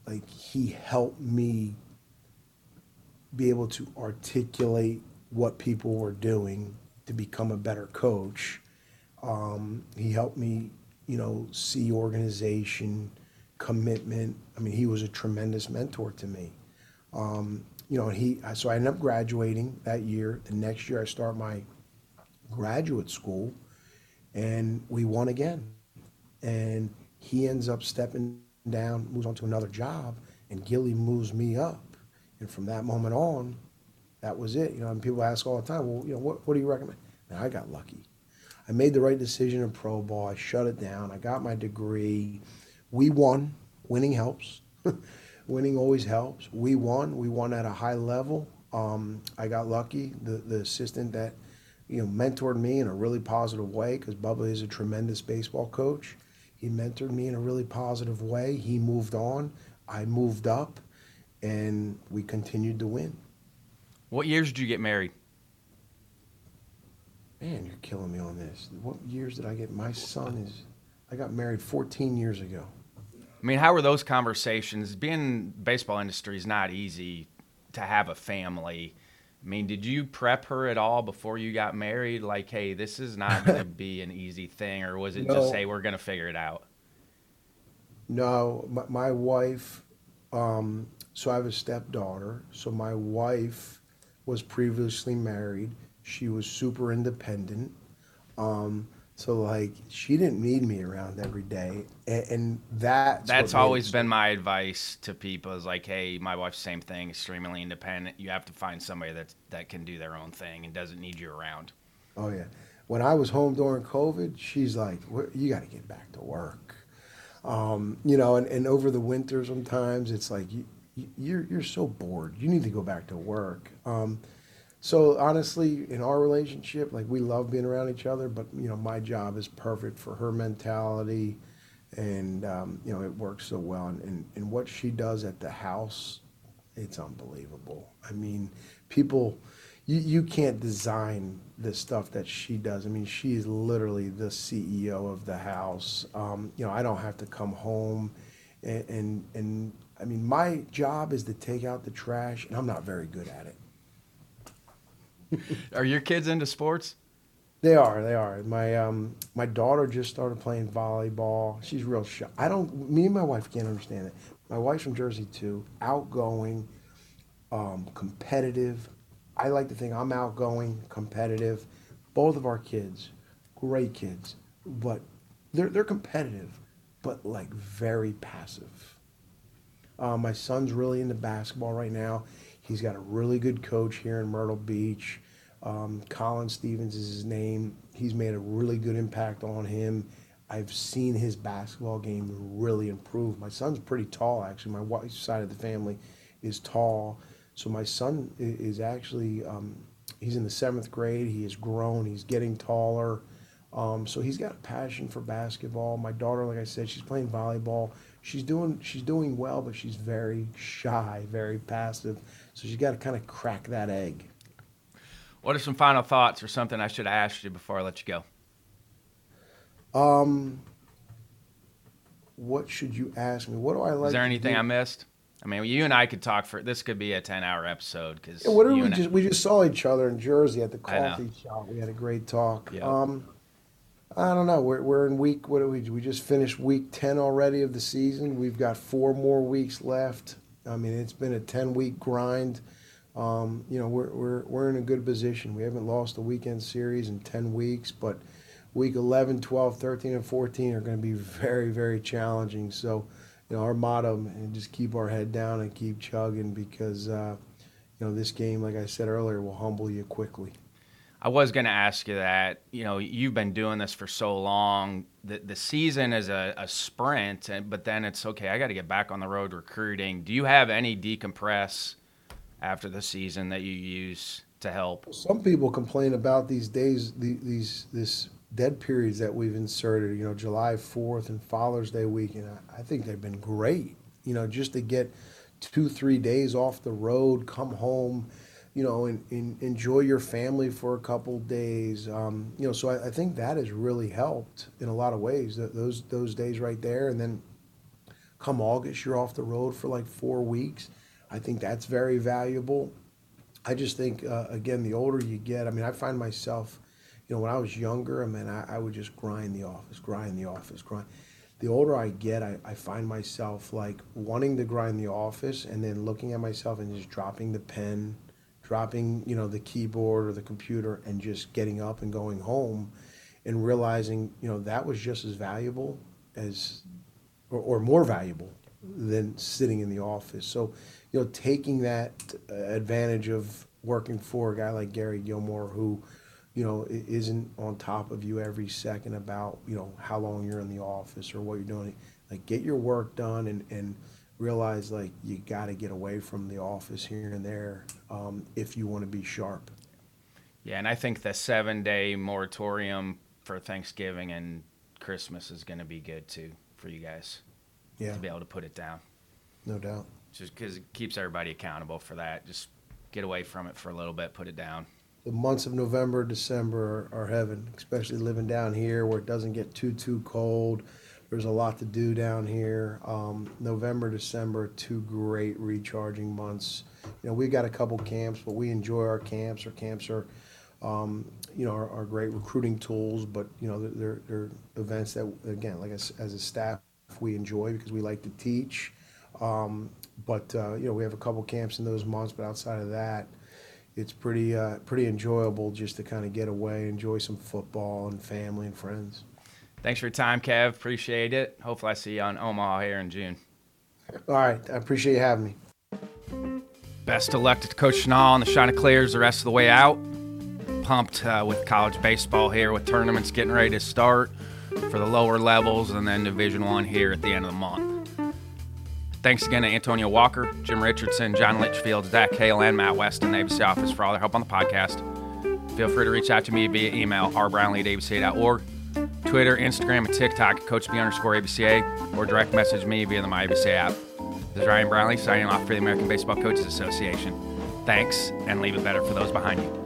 like he helped me be able to articulate what people were doing to become a better coach. Um, he helped me you know, see organization, commitment. I mean, he was a tremendous mentor to me. Um, you know, he so I ended up graduating that year. The next year, I start my graduate school, and we won again. And he ends up stepping down, moves on to another job, and Gilly moves me up. And from that moment on, that was it. You know, and people ask all the time, well, you know, what, what do you recommend? And I got lucky. I made the right decision in pro ball. I shut it down. I got my degree. We won. Winning helps. Winning always helps. We won. We won at a high level. Um, I got lucky. The the assistant that you know mentored me in a really positive way because Bubba is a tremendous baseball coach. He mentored me in a really positive way. He moved on. I moved up, and we continued to win. What years did you get married? man, you're killing me on this. What years did I get? My son is, I got married 14 years ago. I mean, how were those conversations? Being baseball industry is not easy to have a family. I mean, did you prep her at all before you got married? Like, hey, this is not going to be an easy thing, or was it no, just, hey, we're going to figure it out? No, my, my wife. Um, so I have a stepdaughter. So my wife was previously married. She was super independent. Um, so like she didn't need me around every day, and, and that's that's always been my advice to people is like, hey, my wife's same thing, extremely independent. You have to find somebody that that can do their own thing and doesn't need you around. Oh yeah, when I was home during COVID, she's like, you got to get back to work. Um, you know, and, and over the winter sometimes it's like you, you're you're so bored. You need to go back to work. Um, so honestly, in our relationship, like we love being around each other, but you know, my job is perfect for her mentality, and um, you know, it works so well. And, and and what she does at the house, it's unbelievable. I mean, people, you you can't design the stuff that she does. I mean, she is literally the CEO of the house. Um, you know, I don't have to come home, and, and and I mean, my job is to take out the trash, and I'm not very good at it. are your kids into sports? They are. They are. My um, my daughter just started playing volleyball. She's real shy. I don't. Me and my wife can't understand it. My wife's from Jersey too. Outgoing, um, competitive. I like to think I'm outgoing, competitive. Both of our kids, great kids, but they're they're competitive, but like very passive. Uh, my son's really into basketball right now. He's got a really good coach here in Myrtle Beach. Um, Colin Stevens is his name. He's made a really good impact on him. I've seen his basketball game really improve. My son's pretty tall, actually. My wife's side of the family is tall. So my son is actually, um, he's in the seventh grade. He has grown. He's getting taller. Um, so he's got a passion for basketball. My daughter, like I said, she's playing volleyball. She's doing she's doing well, but she's very shy, very passive. So she's got to kind of crack that egg. What are some final thoughts or something I should have asked you before I let you go? Um, what should you ask me? What do I like? Is there anything do? I missed? I mean, you and I could talk for this. Could be a ten-hour episode because Yeah, what did we just we just saw each other in Jersey at the coffee shop. We had a great talk. Yeah. Um, I don't know. We're we're in week. What do we? We just finished week ten already of the season. We've got four more weeks left. I mean, it's been a ten week grind. Um, you know, we're we're we're in a good position. We haven't lost a weekend series in ten weeks, but week 11, 12, 13, and 14 are going to be very, very challenging. So, you know, our motto and just keep our head down and keep chugging because, uh, you know, this game, like I said earlier, will humble you quickly. I was going to ask you that. You know, you've been doing this for so long. The the season is a, a sprint, but then it's okay. I got to get back on the road recruiting. Do you have any decompress after the season that you use to help? Some people complain about these days, the- these this dead periods that we've inserted. You know, July Fourth and Father's Day weekend. I, I think they've been great. You know, just to get two, three days off the road, come home, you know, and, enjoy your family for a couple days. Um, you know, so I, I think that has really helped in a lot of ways. Th those those days right there, and then come August, you're off the road for like four weeks. I think that's very valuable. I just think, uh, again, the older you get, I mean, I find myself, you know, when I was younger, I mean, I, I would just grind the office, grind the office, grind. The older I get, I, I find myself like wanting to grind the office and then looking at myself and just dropping the pen, dropping, you know, the keyboard or the computer and just getting up and going home and realizing, you know, that was just as valuable as, or, or more valuable than sitting in the office. So, you know, taking that advantage of working for a guy like Gary Gilmore, who you know isn't on top of you every second about, you know, how long you're in the office or what you're doing. Like, get your work done and, and realize, like, you got to get away from the office here and there um, if you want to be sharp. Yeah, and I think the seven day moratorium for Thanksgiving and Christmas is going to be good too for you guys Yeah, to be able to put it down. no doubt. Just because it keeps everybody accountable for that. Just get away from it for a little bit, put it down. the months of November, December are, are heaven, especially living down here where it doesn't get too too cold. There's a lot to do down here. Um, November, December, two great recharging months. You know, we've got a couple camps, but we enjoy our camps. Our camps are, um, you know, are, are great recruiting tools. But you know, they're, they're, events that, again, like as, as a staff, we enjoy because we like to teach. Um, but uh, you know, we have a couple camps in those months. But outside of that, it's pretty uh, pretty enjoyable just to kind of get away, enjoy some football and family and friends. Thanks for your time, Kev. Appreciate it. Hopefully, I see you on Omaha here in June. All right, I appreciate you having me. Best of luck to Coach Schnall and the Chanticleers the rest of the way out. Pumped uh, with college baseball here, with tournaments getting ready to start for the lower levels, and then Division One here at the end of the month. Thanks again to Antonio Walker, Jim Richardson, John Litchfield, Zach Hale, and Matt West in the ABC office for all their help on the podcast. Feel free to reach out to me via email, rbrownlee at Twitter, Instagram, and TikTok at CoachB underscore ABCA, or direct message me via the MyABCA app. This is Ryan Brownlee signing off for the American Baseball Coaches Association. Thanks, and leave it better for those behind you.